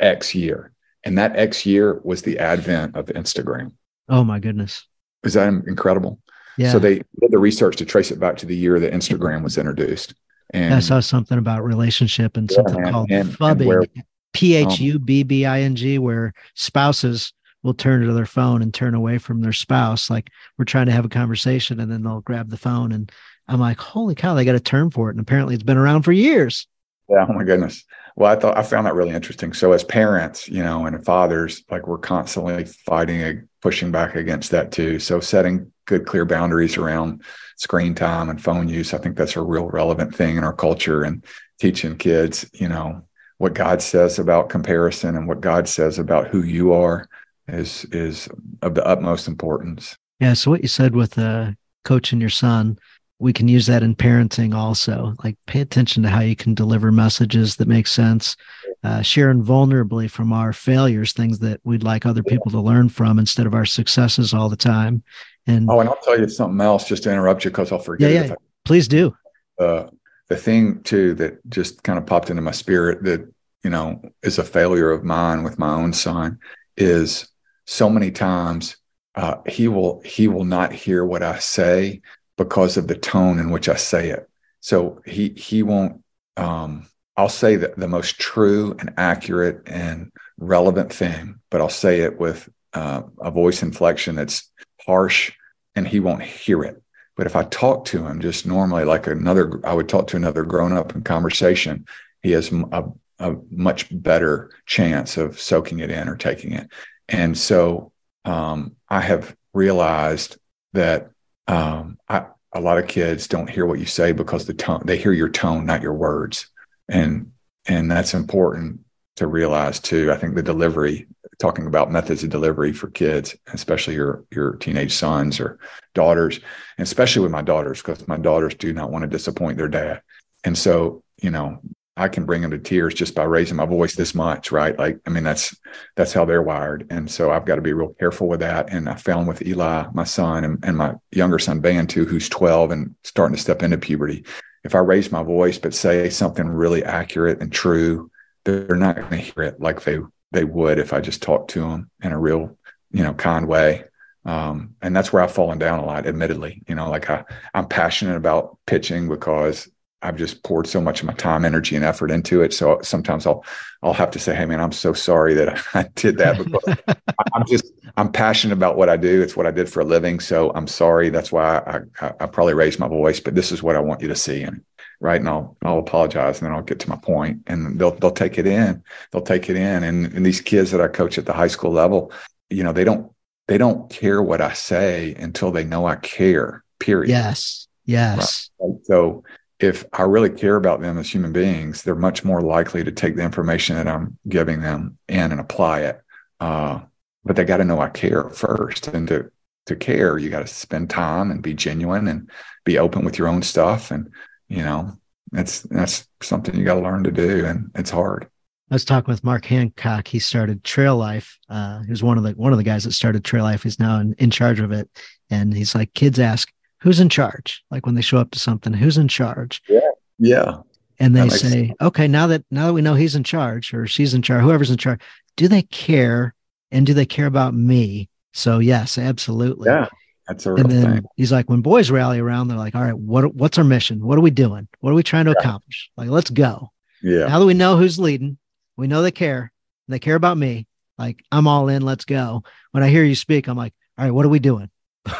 x year. And that x year was the advent of instagram.
Oh my goodness.
Is that incredible? Yeah. so they did the research to trace it back to the year that instagram was introduced
and I saw something about relationship and something yeah, called and, phubbing, P H U B B I N G, um, where spouses will turn to their phone and turn away from their spouse. Like we're trying to have a conversation and then they'll grab the phone. And I'm like, holy cow, they got a term for it. And apparently it's been around for years.
Yeah. Oh my goodness. Well, I thought I found that really interesting. So as parents, you know, and fathers, like we're constantly fighting and pushing back against that too. So setting good, clear boundaries around screen time and phone use. I think that's a real relevant thing in our culture and teaching kids, you know, what God says about comparison and what God says about who you are is is of the utmost importance.
Yeah. So what you said with uh, coaching your son, we can use that in parenting also. Like pay attention to how you can deliver messages that make sense. Uh, sharing vulnerably from our failures, things that we'd like other people to learn from instead of our successes all the time. And
oh, and I'll tell you something else just to interrupt you because I'll forget.
Yeah, yeah. I, Please do.
Uh, the thing too that just kind of popped into my spirit that you know is a failure of mine with my own son is so many times uh, he will he will not hear what I say because of the tone in which I say it. So he he won't. Um, I'll say the, the most true and accurate and relevant thing, but I'll say it with uh, a voice inflection that's harsh and he won't hear it. But if I talk to him just normally, like another, I would talk to another grown up in conversation, he has a, a much better chance of soaking it in or taking it. And so um, I have realized that um, I, a lot of kids don't hear what you say because the tone, they hear your tone, not your words. And, and that's important to realize too. I think the delivery talking about methods of delivery for kids, especially your your teenage sons or daughters, and especially with my daughters, because my daughters do not want to disappoint their dad. And so, you know, I can bring them to tears just by raising my voice this much, right? Like, I mean, that's that's how they're wired. And so I've got to be real careful with that. And I found with Eli, my son, and, and my younger son Bantu, who's 12 and starting to step into puberty, if I raise my voice but say something really accurate and true, they're not going to hear it like they they would if I just talked to them in a real, you know, kind way. Um, and that's where I've fallen down a lot, admittedly. You know, like I, I'm passionate about pitching because I've just poured so much of my time, energy, and effort into it. So sometimes I'll I'll have to say, "Hey, man, I'm so sorry that I did that." Because I'm just I'm passionate about what I do. It's what I did for a living. So I'm sorry. That's why I, I, I probably raised my voice. But this is what I want you to see, and right, and I'll I'll apologize, and then I'll get to my point, and they'll they'll take it in. They'll take it in, and and these kids that I coach at the high school level, you know, they don't they don't care what I say until they know I care. Period.
Yes. Yes.
Right? So if I really care about them as human beings, they're much more likely to take the information that I'm giving them in and apply it. Uh, but they got to know I care first, and to to care, you got to spend time and be genuine and be open with your own stuff. And you know, that's that's something you got to learn to do, and it's hard.
I was talking with Mark Hancock. He started Trail Life. Uh, he was one of the one of the guys that started Trail Life. He's now in, in charge of it, and he's like, kids ask, who's in charge? Like when they show up to something, who's in charge?
Yeah. Yeah.
And they say, sense. okay, now that now that we know he's in charge or she's in charge, whoever's in charge, do they care and do they care about me? So yes, absolutely.
Yeah. That's a real and then thing.
he's like, when boys rally around, they're like, all right, what what's our mission? What are we doing? What are we trying to yeah. accomplish? Like, let's go.
Yeah.
Now that we know who's leading, we know they care. They care about me. Like, I'm all in. Let's go. When I hear you speak, I'm like, all right, what are we doing?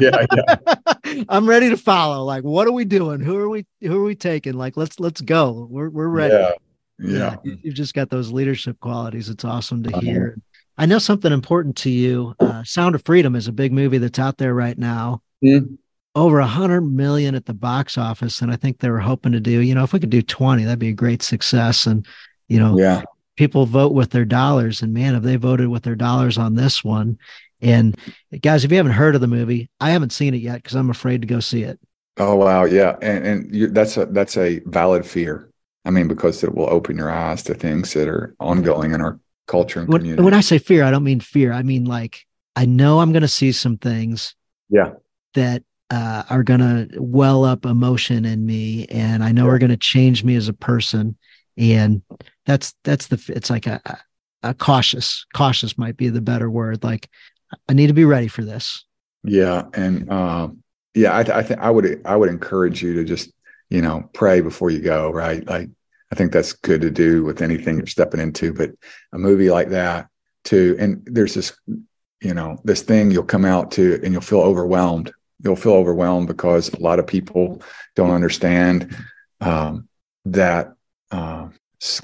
yeah, yeah.
I'm ready to follow. Like, what are we doing? Who are we? Who are we taking? Like, let's let's go. We're we're ready.
Yeah, yeah.
yeah you've just got those leadership qualities. It's awesome to hear. I know something important to you. Uh, Sound of Freedom is a big movie that's out there right now. Mm-hmm. Over a hundred million at the box office, and I think they were hoping to do. You know, if we could do twenty, that'd be a great success. And you know,
yeah,
people vote with their dollars, and man, have they voted with their dollars on this one? And guys, if you haven't heard of the movie, I haven't seen it yet because I'm afraid to go see it.
Oh wow, yeah, and and you, that's a that's a valid fear. I mean, because it will open your eyes to things that are ongoing in our culture and
when,
community.
When I say fear, I don't mean fear. I mean like I know I'm going to see some things.
Yeah.
That uh, are going to well up emotion in me, and I know yeah. are going to change me as a person. And that's that's the it's like a, a cautious cautious might be the better word. Like I need to be ready for this.
Yeah, and um, yeah, I, th- I think I would I would encourage you to just you know pray before you go. Right, like I think that's good to do with anything you're stepping into. But a movie like that, too, and there's this you know this thing you'll come out to and you'll feel overwhelmed. You'll feel overwhelmed because a lot of people don't understand um, that uh,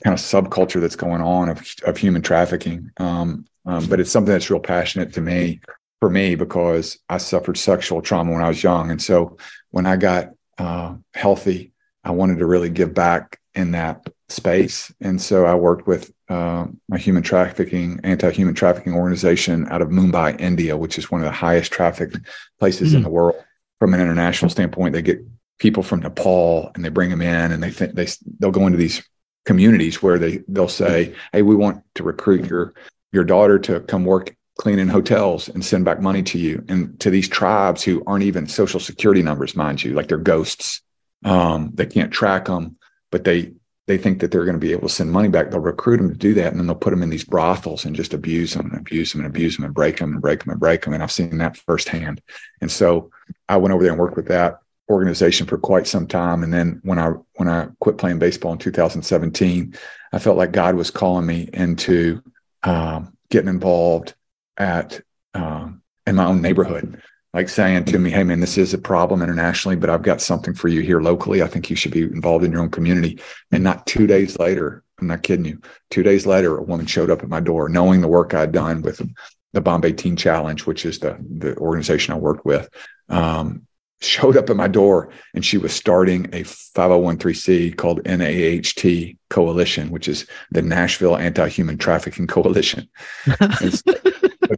kind of subculture that's going on of, of human trafficking. Um, um, but it's something that's real passionate to me for me because I suffered sexual trauma when I was young. And so when I got uh, healthy, I wanted to really give back in that space. And so I worked with uh, a human trafficking, anti human trafficking organization out of Mumbai, India, which is one of the highest trafficked places mm-hmm. in hmm. the world. From an international standpoint, they get people from Nepal and they bring them in and they think they they'll go into these communities where they they'll say, "Hey, we want to recruit your your daughter to come work cleaning hotels and send back money to you and to these tribes who aren't even social security numbers, mind you, like they're ghosts. Um, they can't track them, but they they think that they're going to be able to send money back. They'll recruit them to do that, and then they'll put them in these brothels and just abuse them and abuse them and abuse them and break them and break them and break them. And I've seen that firsthand. And so I went over there and worked with that organization for quite some time. And then when I when I quit playing baseball in 2017, I felt like God was calling me into um, getting involved at um, in my own neighborhood, like saying to me, "Hey, man, this is a problem internationally, but I've got something for you here locally. I think you should be involved in your own community." And not two days later, I'm not kidding you. Two days later, a woman showed up at my door, knowing the work I'd done with the Bombay Teen Challenge, which is the the organization I worked with. Um, showed up at my door and she was starting a 501c called NAHT Coalition, which is the Nashville Anti-Human Trafficking Coalition. so,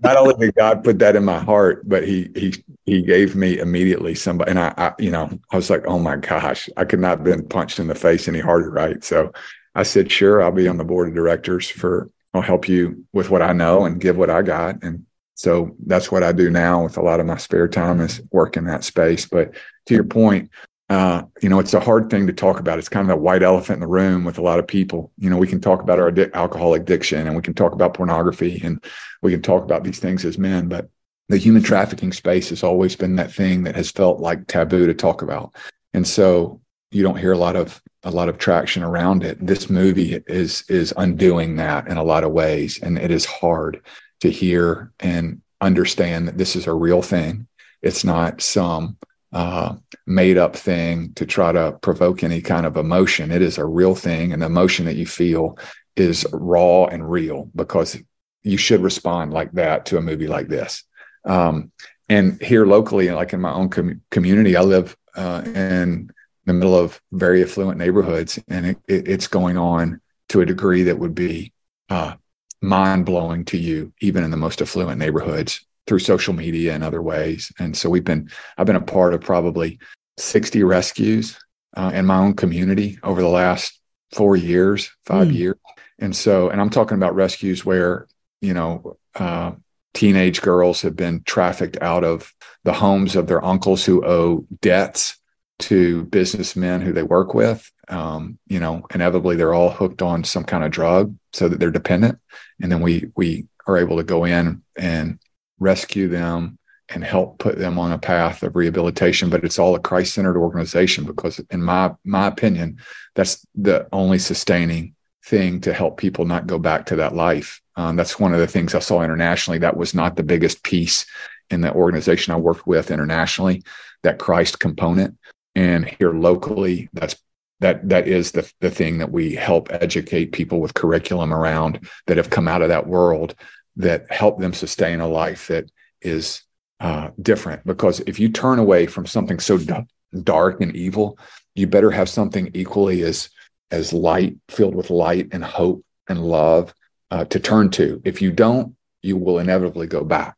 not only did God put that in my heart, but he he he gave me immediately somebody and I, I you know, I was like, oh my gosh, I could not have been punched in the face any harder, right? So I said, sure, I'll be on the board of directors for I'll help you with what I know and give what I got. And so that's what I do now with a lot of my spare time is work in that space. But to your point, uh, you know, it's a hard thing to talk about. It's kind of a white elephant in the room with a lot of people. You know, we can talk about our alcohol addiction and we can talk about pornography and we can talk about these things as men, but the human trafficking space has always been that thing that has felt like taboo to talk about. And so you don't hear a lot of a lot of traction around it. This movie is is undoing that in a lot of ways, and it is hard to hear and understand that this is a real thing. It's not some uh, made up thing to try to provoke any kind of emotion. It is a real thing, and the emotion that you feel is raw and real because you should respond like that to a movie like this. Um, and here locally, like in my own com- community, I live uh, in the middle of very affluent neighborhoods, and it, it, it's going on to a degree that would be uh, mind blowing to you, even in the most affluent neighborhoods through social media and other ways. And so we've been, I've been a part of probably 60 rescues uh, in my own community over the last four years, five mm. years. And so, and I'm talking about rescues where, you know, uh, teenage girls have been trafficked out of the homes of their uncles who owe debts to businessmen who they work with. Um, you know, inevitably they're all hooked on some kind of drug so that they're dependent. And then we we are able to go in and rescue them and help put them on a path of rehabilitation. But it's all a Christ-centered organization because, in my my opinion, that's the only sustaining thing to help people not go back to that life. Um, that's one of the things I saw internationally. That was not the biggest piece in the organization I worked with internationally, that Christ component. And here locally, that's that that is the, the thing that we help educate people with curriculum around that have come out of that world that help them sustain a life that is uh, different. Because if you turn away from something so d- dark and evil you better have something equally as as light filled with light and hope and love uh, to turn to. If you don't you will inevitably go back.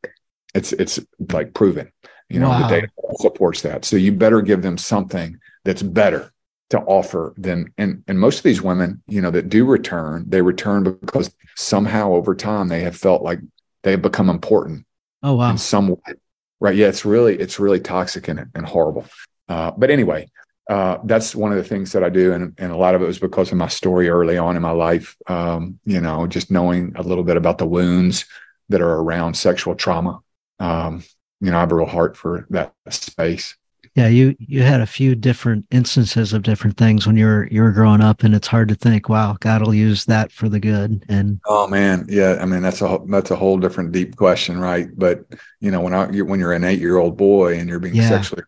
It's it's like proven you know wow. the data supports that. So you better give them something that's better to offer than and and most of these women you know that do return they return because somehow over time they have felt like they have become important
oh wow.
in some way right? Yeah it's really it's really toxic and, and horrible. Uh, but anyway uh, that's one of the things that I do, and, and a lot of it was because of my story early on in my life. Um, you know, just knowing a little bit about the wounds that are around sexual trauma. Um, you know, I have a real heart for that space
yeah you you had a few different instances of different things when you're you're growing up and it's hard to think wow god will use that for the good and
oh man. Yeah i mean that's a that's a whole different deep question right? But you know when i when you're an eight year old boy and you're being yeah. sexually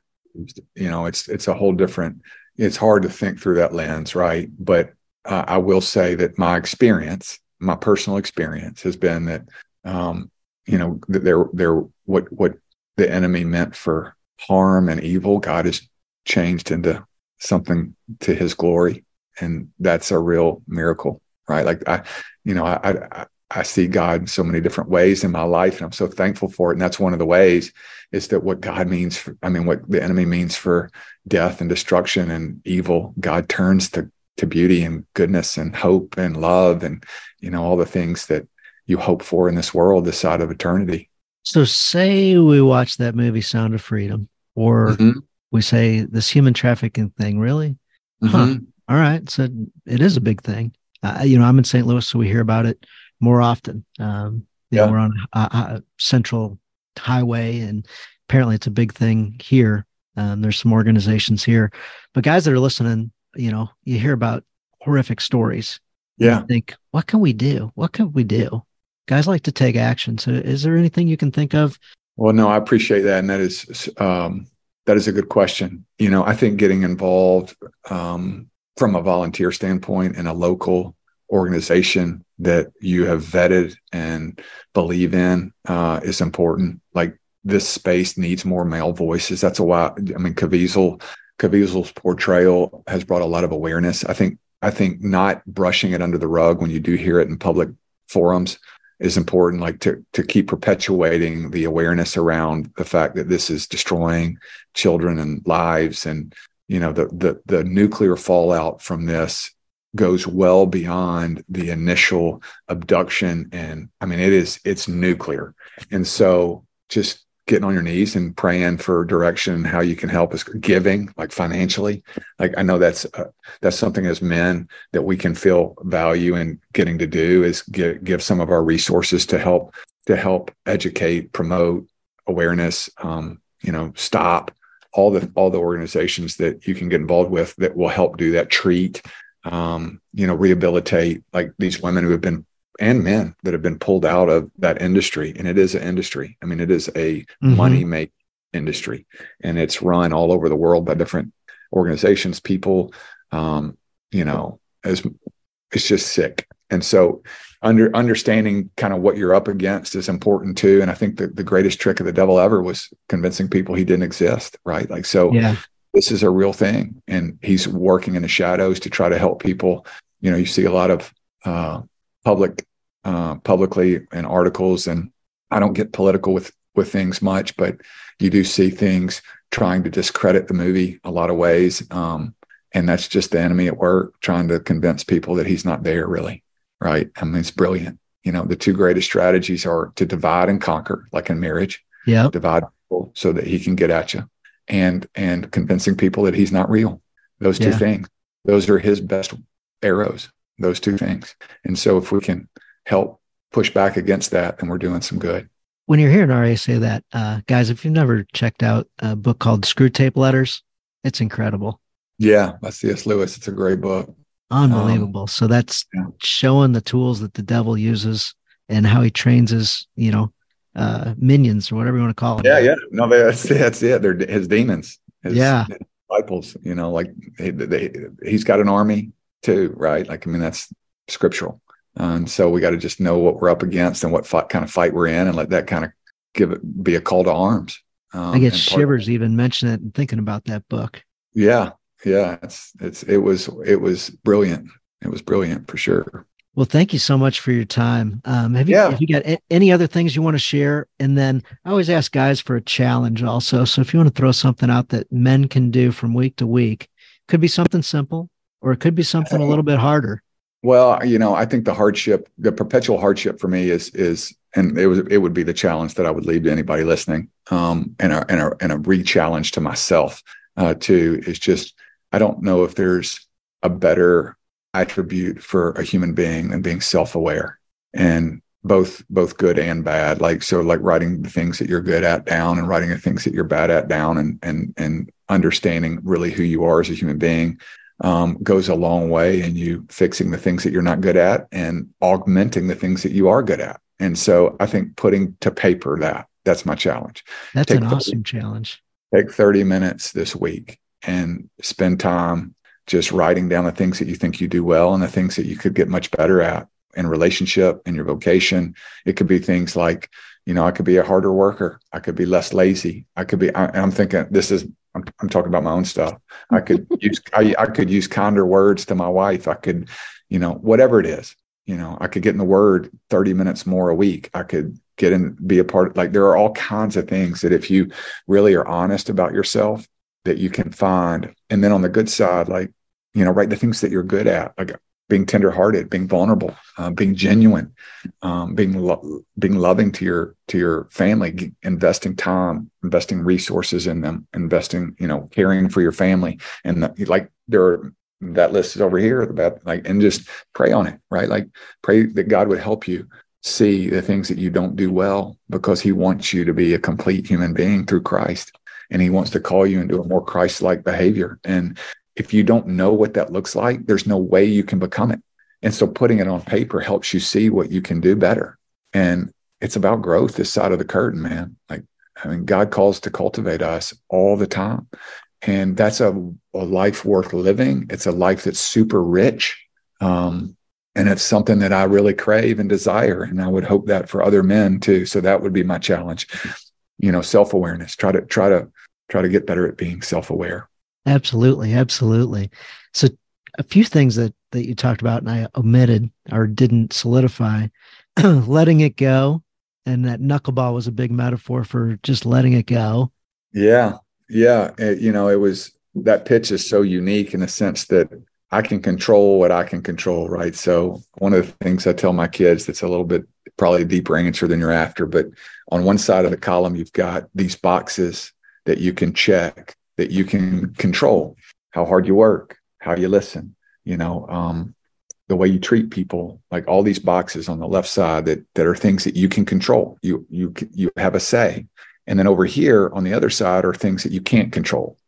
you know it's it's a whole different it's hard to think through that lens right? But uh, i will say that my experience my personal experience has been that um you know that they're they're what what the enemy meant for harm and evil, God has changed into something to his glory. And that's a real miracle, right? Like I, you know, I, I, I see God in so many different ways in my life, and I'm so thankful for it. And that's one of the ways is that what God means, for, I mean, what the enemy means for death and destruction and evil, God turns to to beauty and goodness and hope and love and you know all the things that you hope for in this world, this side of eternity.
So, say we watch that movie, Sound of Freedom, or mm-hmm. we say this human trafficking thing really? Mm-hmm. huh all right so it is a big thing. Uh, you know i'm in st louis so we hear about it more often. Um, yeah. Know, we're on a, a, central highway and apparently it's a big thing here. Um, there's some organizations here. But guys that are listening you know you hear about horrific stories.
Yeah.
Think what can we do? What can we do guys like to take action so is there anything you can think of
well, no, I appreciate that, and that is um, that is a good question. You know, I think getting involved um, from a volunteer standpoint in a local organization that you have vetted and believe in uh, is important. Like this space needs more male voices. That's a why. I mean, Caviezel Caviezel's portrayal has brought a lot of awareness. I think I think not brushing it under the rug when you do hear it in public forums is important like to to keep perpetuating the awareness around the fact that this is destroying children and lives. And you know the the the nuclear fallout from this goes well beyond the initial abduction. And i mean it is it's nuclear. And so just getting on your knees and praying for direction how you can help us giving like financially. Like i know that's uh, that's something as men that we can feel value in getting to do is give, give some of our resources to help to help educate promote awareness um, you know stop all the all the organizations that you can get involved with that will help do that treat um, you know rehabilitate like these women who have been and men that have been pulled out of that industry and it is an industry i mean it is a mm-hmm. money make industry and it's run all over the world by different organizations people um, you know as it's just sick and so under understanding kind of what you're up against is important too. And I think that the greatest trick of the devil ever was convincing people he didn't exist. Right. Like, so yeah. this is a real thing. And he's working in the shadows to try to help people. You know, you see a lot of uh, public, uh, publicly in articles, and I don't get political with with things much, but you do see things trying to discredit the movie a lot of ways. Um, and that's just the enemy at work trying to convince people that he's not there really right? I mean, it's brilliant. You know, the two greatest strategies are to divide and conquer, like in marriage.
Yeah.
Divide people so that he can get at you and and convincing people that he's not real. Those two yeah. things. Those are his best arrows, those two things. And so if we can help push back against that, then we're doing some good.
When you're hearing RA say that, uh, guys, if you've never checked out a book called Screwtape Letters, it's incredible.
Yeah, by C.S. Lewis. It's a great book.
Unbelievable. Um, so that's yeah. showing the tools that the devil uses and how he trains his, you know, uh, minions or whatever you want to call them.
Yeah, yeah. No, that's that's it. They're his demons. His,
yeah.
His disciples. You know, like they, they, he's got an army too, right? Like I mean, that's scriptural. And so we got to just know what we're up against and what fight, kind of fight we're in, and let that kind of give it be a call to arms.
Um, I get shivers even mentioning it and thinking about that book.
Yeah, yeah, it's it's it was it was brilliant. It was brilliant for sure.
Well, thank you so much for your time. Um, have you yeah. have you got any other things you want to share? And then I always ask guys for a challenge also. So if you want to throw something out that men can do from week to week, could be something simple or it could be something a little bit harder.
Well, you know, I think the hardship, the perpetual hardship for me is is, and it was it would be the challenge that I would leave to anybody listening, um, and a and a and a re-challenge to myself uh, too is just I don't know if there's a better attribute for a human being than being self-aware and both both good and bad. Like so like writing the things that you're good at down and writing the things that you're bad at down and and and understanding really who you are as a human being um, goes a long way in you fixing the things that you're not good at and augmenting the things that you are good at. And so i think putting to paper that that's my challenge.
That's take an awesome challenge.
Take 30 minutes this week and spend time just writing down the things that you think you do well and the things that you could get much better at in relationship in your vocation. It could be things like you know i could be a harder worker. I could be less lazy. I could be I, am thinking this is I'm, I'm, talking about my own stuff. I could use I, I could use kinder words to my wife. I could you know whatever it is you know i could get in the word 30 minutes more a week. I could get in be a part like there are all kinds of things that if you really are honest about yourself that you can find. And then on the good side, like, you know, write the things that you're good at, like being tenderhearted, being vulnerable, uh, being genuine, um, being lo- being loving to your to your family, investing time, investing resources in them, investing, you know, caring for your family, and the, like there are that list is over here about like and just pray on it right? Like pray that god would help you see the things that you don't do well because he wants you to be a complete human being through christ. And he wants to call you into a more Christ-like behavior. And if you don't know what that looks like, there's no way you can become it. And so putting it on paper helps you see what you can do better. And it's about growth this side of the curtain, man. Like, I mean, God calls to cultivate us all the time. And that's a, a life worth living. It's a life that's super rich. Um, and it's something that I really crave and desire. And I would hope that for other men too. So that would be my challenge. You know, self-awareness. Try to try to try to get better at being self-aware.
Absolutely, absolutely. So a few things that that you talked about and I omitted or didn't solidify, letting it go, and that knuckleball was a big metaphor for just letting it go.
Yeah, yeah. It, you know, it was that pitch is so unique in the sense that I can control what I can control, right? So one of the things I tell my kids that's a little bit probably a deeper answer than you're after, but on one side of the column you've got these boxes that you can check, that you can control how hard you work, how you listen, you know, um, the way you treat people, like all these boxes on the left side that that are things that you can control. You you you have a say. And then over here on the other side are things that you can't control.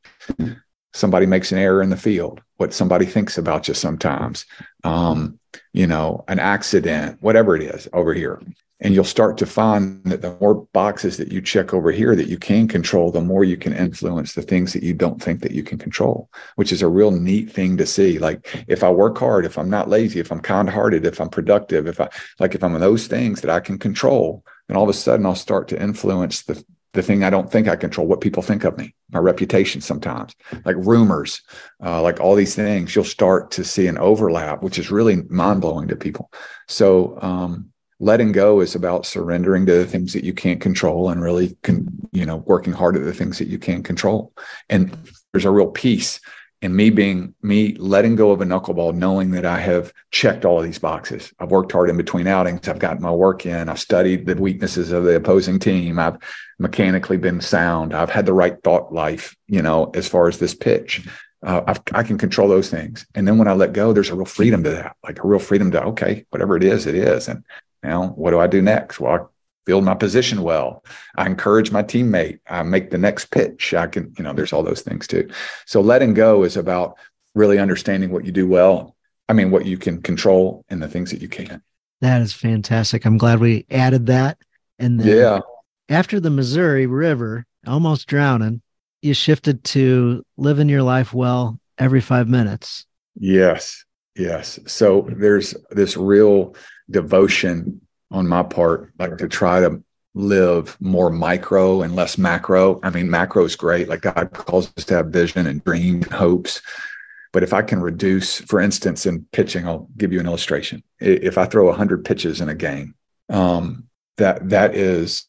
Somebody makes an error in the field, what somebody thinks about you sometimes, um, you know, an accident, whatever it is over here. And you'll start to find that the more boxes that you check over here that you can control, the more you can influence the things that you don't think that you can control, which is a real neat thing to see. Like if I work hard, if I'm not lazy, if I'm kind hearted, if I'm productive, if I like, if I'm those things that I can control, then all of a sudden I'll start to influence the, the thing I don't think I control, what people think of me, my reputation sometimes, like rumors, uh, like all these things, you'll start to see an overlap, which is really mind blowing to people. So, um, letting go is about surrendering to the things that you can't control and really can, you know, working hard at the things that you can control. And there's a real peace and me being me letting go of a knuckleball, knowing that I have checked all of these boxes. I've worked hard in between outings. I've gotten my work in. I've studied the weaknesses of the opposing team. I've mechanically been sound. I've had the right thought life, you know, as far as this pitch. Uh, i can control those things. And then when I let go, there's a real freedom to that, like a real freedom to, okay, whatever it is, it is. And now what do I do next? Well, build my position well. I encourage my teammate. I make the next pitch. I can, you know, there's all those things too. So letting go is about really understanding what you do well. I mean, what you can control and the things that you can't.
That is fantastic. I'm glad we added that. And then yeah. after the Missouri River, almost drowning, you shifted to living your life well every five minutes.
Yes. Yes. So there's this real devotion on my part, like to try to live more micro and less macro. I mean, macro is great. Like God calls us to have vision and dreams and hopes. But if I can reduce, for instance, in pitching, I'll give you an illustration. If I throw 100 pitches in a game, um, that that is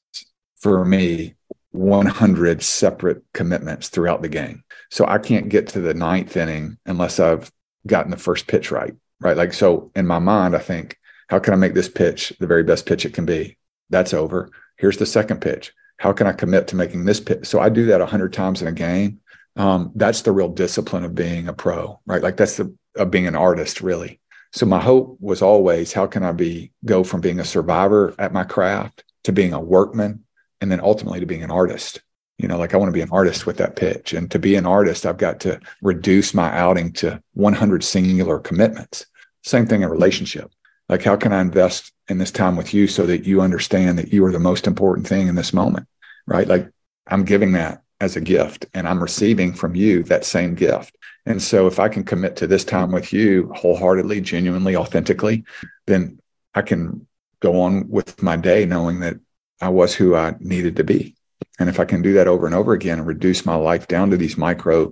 for me 100 separate commitments throughout the game. So I can't get to the ninth inning unless I've gotten the first pitch right. Right. Like, so in my mind, I think how can I make this pitch the very best pitch it can be? That's over. Here's the second pitch. How can I commit to making this pitch? So I do that a hundred times in a game. Um, that's the real discipline of being a pro, right? Like that's the of being an artist, really. So my hope was always, how can I be go from being a survivor at my craft to being a workman, and then ultimately to being an artist. You know, like I want to be an artist with that pitch, and to be an artist, I've got to reduce my outing to 100 singular commitments. Same thing in relationship like how can i invest in this time with you so that you understand that you are the most important thing in this moment right? Like i'm giving that as a gift and i'm receiving from you that same gift. And so if i can commit to this time with you wholeheartedly genuinely authentically then i can go on with my day knowing that i was who i needed to be. And if i can do that over and over again and reduce my life down to these micro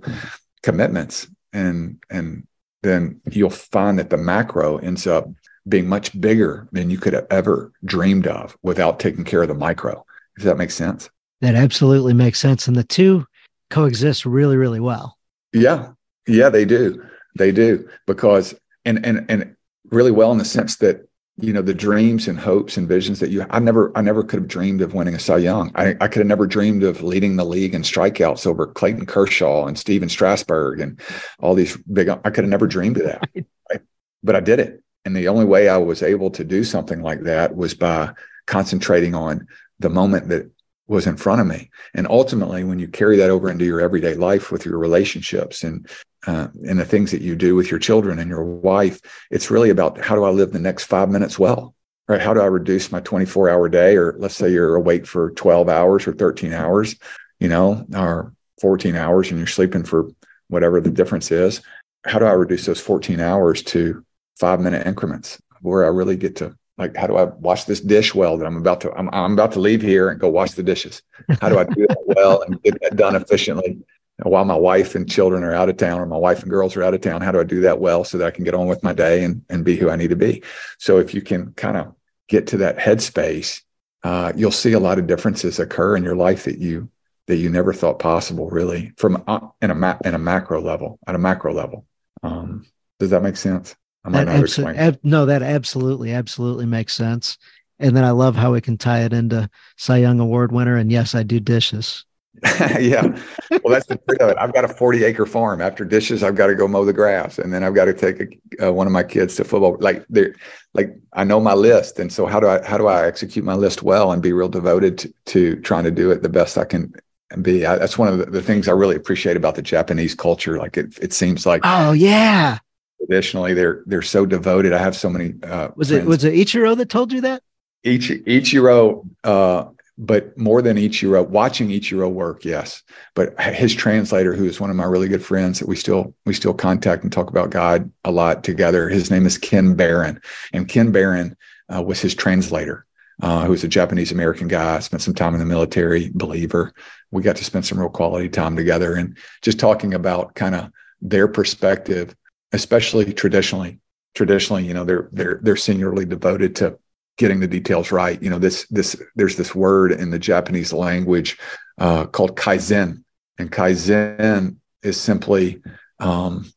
commitments and and then you'll find that the macro ends up being much bigger than you could have ever dreamed of without taking care of the micro. Does that make sense?
That absolutely makes sense. And the two coexist really, really well.
Yeah. Yeah, they do. They do. Because and and and really well in the sense that you know the dreams and hopes and visions that you i never i never could have dreamed of winning a cy young i, I could have never dreamed of leading the league in strikeouts over clayton kershaw and stephen strasburg and all these big i could have never dreamed of that right? but i did it and the only way I was able to do something like that was by concentrating on the moment that was in front of me. And ultimately, when you carry that over into your everyday life with your relationships and uh, and the things that you do with your children and your wife, it's really about how do I live the next five minutes well, right? How do I reduce my 24 hour day? Or let's say you're awake for 12 hours or 13 hours, you know, or 14 hours and you're sleeping for whatever the difference is. How do I reduce those 14 hours to five minute increments where I really get to like, how do I wash this dish well that I'm about to, I'm, I'm about to leave here and go wash the dishes. How do I do that well and get that done efficiently? While my wife and children are out of town or my wife and girls are out of town, how do I do that well so that I can get on with my day and, and be who I need to be? So if you can kind of get to that headspace, uh, you'll see a lot of differences occur in your life that you that you never thought possible, really, from uh, in a ma- in a macro level, at a macro level. Um, does that make sense?
I might not abso- ab- no, that absolutely, absolutely makes sense. And then I love how we can tie it into Cy Young Award winner. And yes, I do dishes.
yeah. Well, that's the trick of it. I've got a 40 acre farm. After dishes, I've got to go mow the grass, and then I've got to take a, uh, one of my kids to football. Like they're like I know my list, and so how do I how do I execute my list well and be real devoted to, to trying to do it the best I can be? I, that's one of the, the, things I really appreciate about the Japanese culture. Like it, it seems like
oh yeah,
traditionally they're they're so devoted. I have so many. Uh,
was friends. it was it Ichiro that told you that?
Ichi, Ichiro uh, but more than Ichiro, watching Ichiro work, yes. But his translator, who is one of my really good friends that we still we still contact and talk about God a lot together. His name is Ken Barron, and Ken Barron uh, was his translator. Uh, who was a Japanese American guy, spent some time in the military, believer. We got to spend some real quality time together and just talking about kind of their perspective, especially traditionally. Traditionally, you know, they're they're they're singularly devoted to getting the details right. You know, this this there's this word in the Japanese language uh, called kaizen, and kaizen is simply um,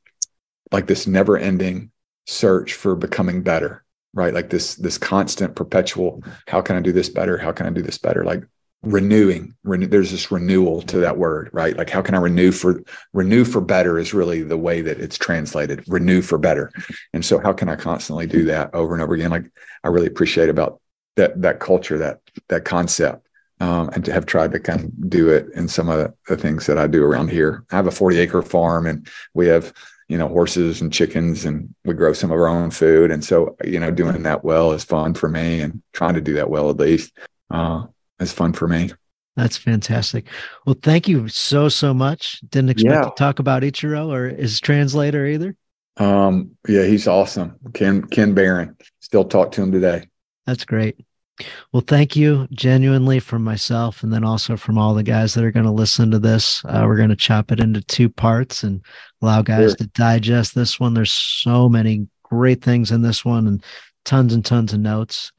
like this never-ending search for becoming better, right? Like this this constant, perpetual. How can I do this better? How can I do this better? Like renewing renew, there's this renewal to that word right? Like how can i renew for renew for better is really the way that it's translated renew for better. And so how can i constantly do that over and over again? Like i really appreciate about that that culture that that concept um, and to have tried to kind of do it in some of the, things that i do around here. I have a 40 acre farm and we have you know horses and chickens and we grow some of our own food. And so you know doing that well is fun for me and trying to do that well at least. Uh, it's fun for me.
That's fantastic. Well, thank you so so much. Didn't expect yeah. to talk about Ichiro or his translator either.
Um, yeah, he's awesome. Ken Ken Barron. Still talk to him today.
That's great. Well, thank you genuinely from myself, and then also from all the guys that are going to listen to this. Uh, we're going to chop it into two parts and allow guys sure. to digest this one. There's so many great things in this one, and tons and tons of notes.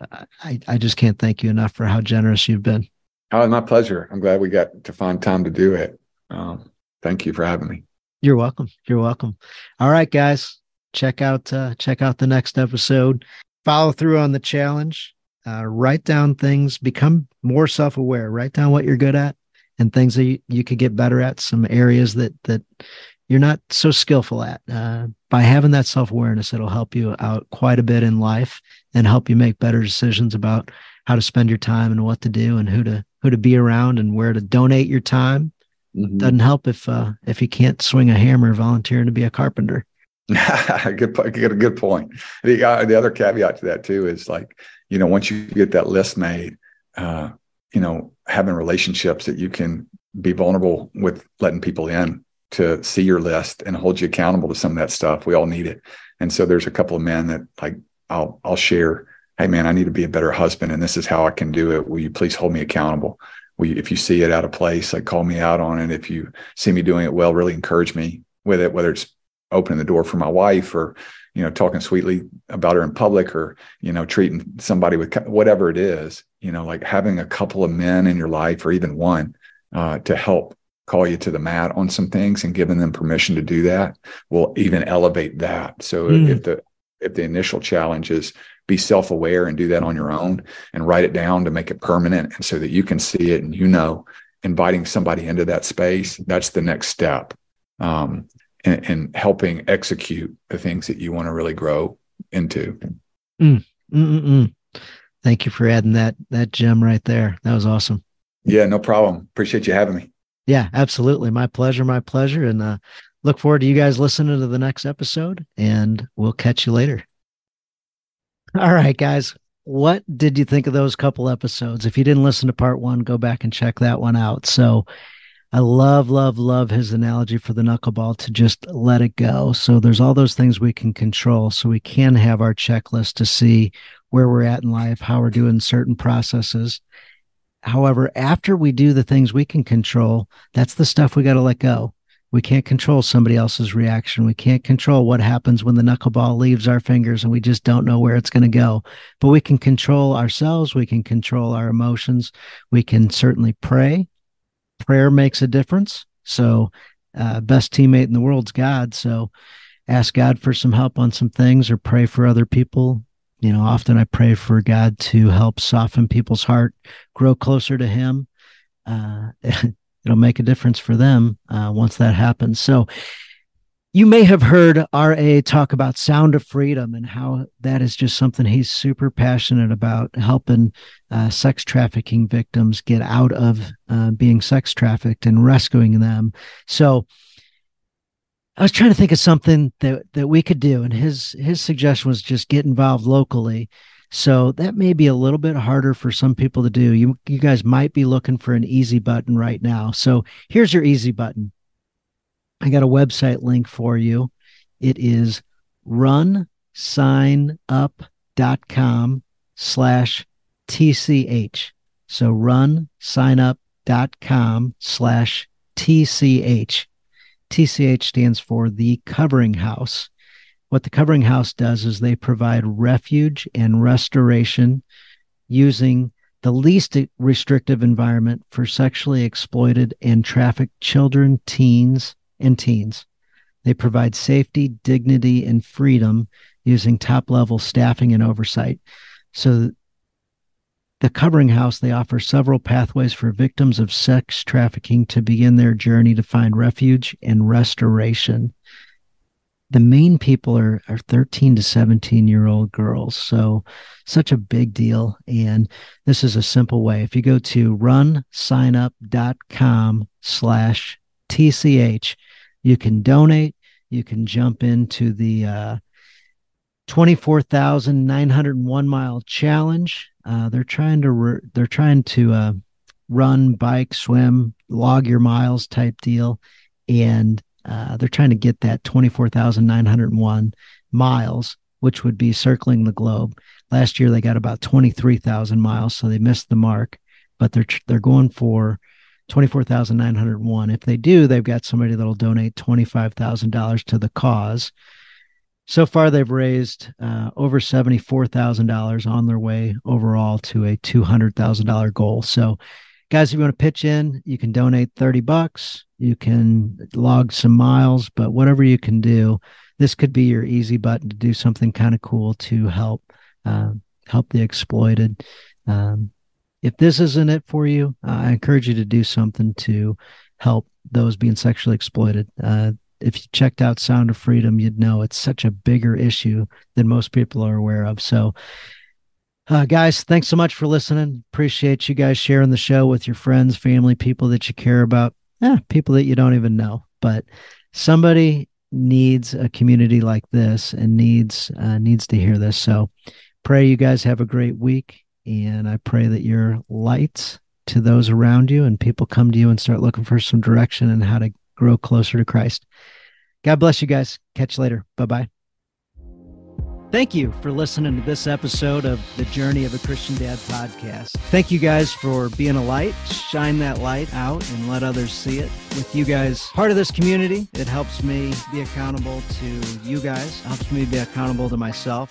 I, I just can't thank you enough for how generous you've been.
Oh, my pleasure. I'm glad we got to find time to do it. Um, thank you for having me.
You're welcome. You're welcome. All right, guys, check out uh, check out the next episode. Follow through on the challenge. Uh, write down things. Become more self aware. Write down what you're good at and things that you, you could get better at. Some areas that that you're not so skillful at. Uh, by having that self awareness, it'll help you out quite a bit in life and help you make better decisions about how to spend your time and what to do and who to who to be around and where to donate your time. Mm-hmm. Doesn't help if uh, if you can't swing a hammer volunteering to be a carpenter.
good, good, good point. The, uh, the other caveat to that too is like, you know, once you get that list made, uh, you know, having relationships that you can be vulnerable with letting people in to see your list and hold you accountable to some of that stuff. We all need it. And so there's a couple of men that like I'll I'll share, hey man, I need to be a better husband and this is how I can do it. Will you please hold me accountable? Will you, if you see it out of place, like call me out on it. If you see me doing it well, really encourage me with it, whether it's opening the door for my wife or you know talking sweetly about her in public or you know treating somebody with whatever it is you know like having a couple of men in your life or even one uh, to help call you to the mat on some things and giving them permission to do that will even elevate that. So mm. if the if the initial challenge is be self-aware and do that on your own and write it down to make it permanent and so that you can see it and you know inviting somebody into that space that's the next step um, and, and, helping execute the things that you want to really grow into
mm. thank you for adding that that gem right there that was awesome
yeah no problem appreciate you having me
yeah, absolutely. My pleasure. My pleasure. And uh, look forward to you guys listening to the next episode, and we'll catch you later. All right, guys. What did you think of those couple episodes? If you didn't listen to part one, go back and check that one out. So, I love, love, love his analogy for the knuckleball to just let it go. So there's all those things we can control. So we can have our checklist to see where we're at in life, how we're doing certain processes. However, after we do the things we can control, that's the stuff we got to let go. We can't control somebody else's reaction. We can't control what happens when the knuckleball leaves our fingers and we just don't know where it's going to go. But we can control ourselves. We can control our emotions. We can certainly pray. Prayer makes a difference. So, uh, best teammate in the world's God. So, ask God for some help on some things or pray for other people you know, often I pray for God to help soften people's heart, grow closer to Him. Uh, it'll make a difference for them uh, once that happens. So you may have heard RA talk about Sound of Freedom and how that is just something he's super passionate about helping uh, sex trafficking victims get out of uh, being sex trafficked and rescuing them. So I was trying to think of something that that we could do, and his his suggestion was just get involved locally. So that may be a little bit harder for some people to do. You you guys might be looking for an easy button right now. So here's your easy button. I got a website link for you. It is runsignup.com slash TCH. So runsignup.com slash TCH. TCH stands for the Covering House. What the Covering House does is they provide refuge and restoration using the least restrictive environment for sexually exploited and trafficked children, teens, and teens. They provide safety, dignity, and freedom using top level staffing and oversight. So, the Covering House, they offer several pathways for victims of sex trafficking to begin their journey to find refuge and restoration. The main people are, are 13 to 17 year old girls. So, such a big deal. And this is a simple way. If you go to runsignup.com slash TCH, you can donate. You can jump into the uh, 24,901 mile challenge. Uh, they're trying to re- they're trying to uh, run, bike, swim, log your miles type deal, and uh, they're trying to get that 24,901 miles, which would be circling the globe. Last year they got about 23,000 miles, so they missed the mark, but they're they're going for 24,901. If they do, they've got somebody that'll donate $25,000 to the cause. So far, they've raised uh, over $74,000 on their way overall to a $200,000 goal. So, guys, if you want to pitch in, you can donate 30 bucks. You can log some miles, but whatever you can do, this could be your easy button to do something kind of cool to help uh, help the exploited. Um, if this isn't it for you, I encourage you to do something to help those being sexually exploited. Uh, if you checked out Sound of Freedom, you'd know it's such a bigger issue than most people are aware of. So, uh, guys, thanks so much for listening. Appreciate you guys sharing the show with your friends, family, people that you care about, eh, people that you don't even know. But somebody needs a community like this and needs uh, needs to hear this. So, pray you guys have a great week and I pray that you're light to those around you and people come to you and start looking for some direction and how to grow closer to Christ. God bless you guys. Catch you later. Bye bye. Thank you for listening to this episode of the Journey of a Christian Dad podcast. Thank you guys for being a light. Shine that light out and let others see it. With you guys part of this community, it helps me be accountable to you guys, helps me be accountable to myself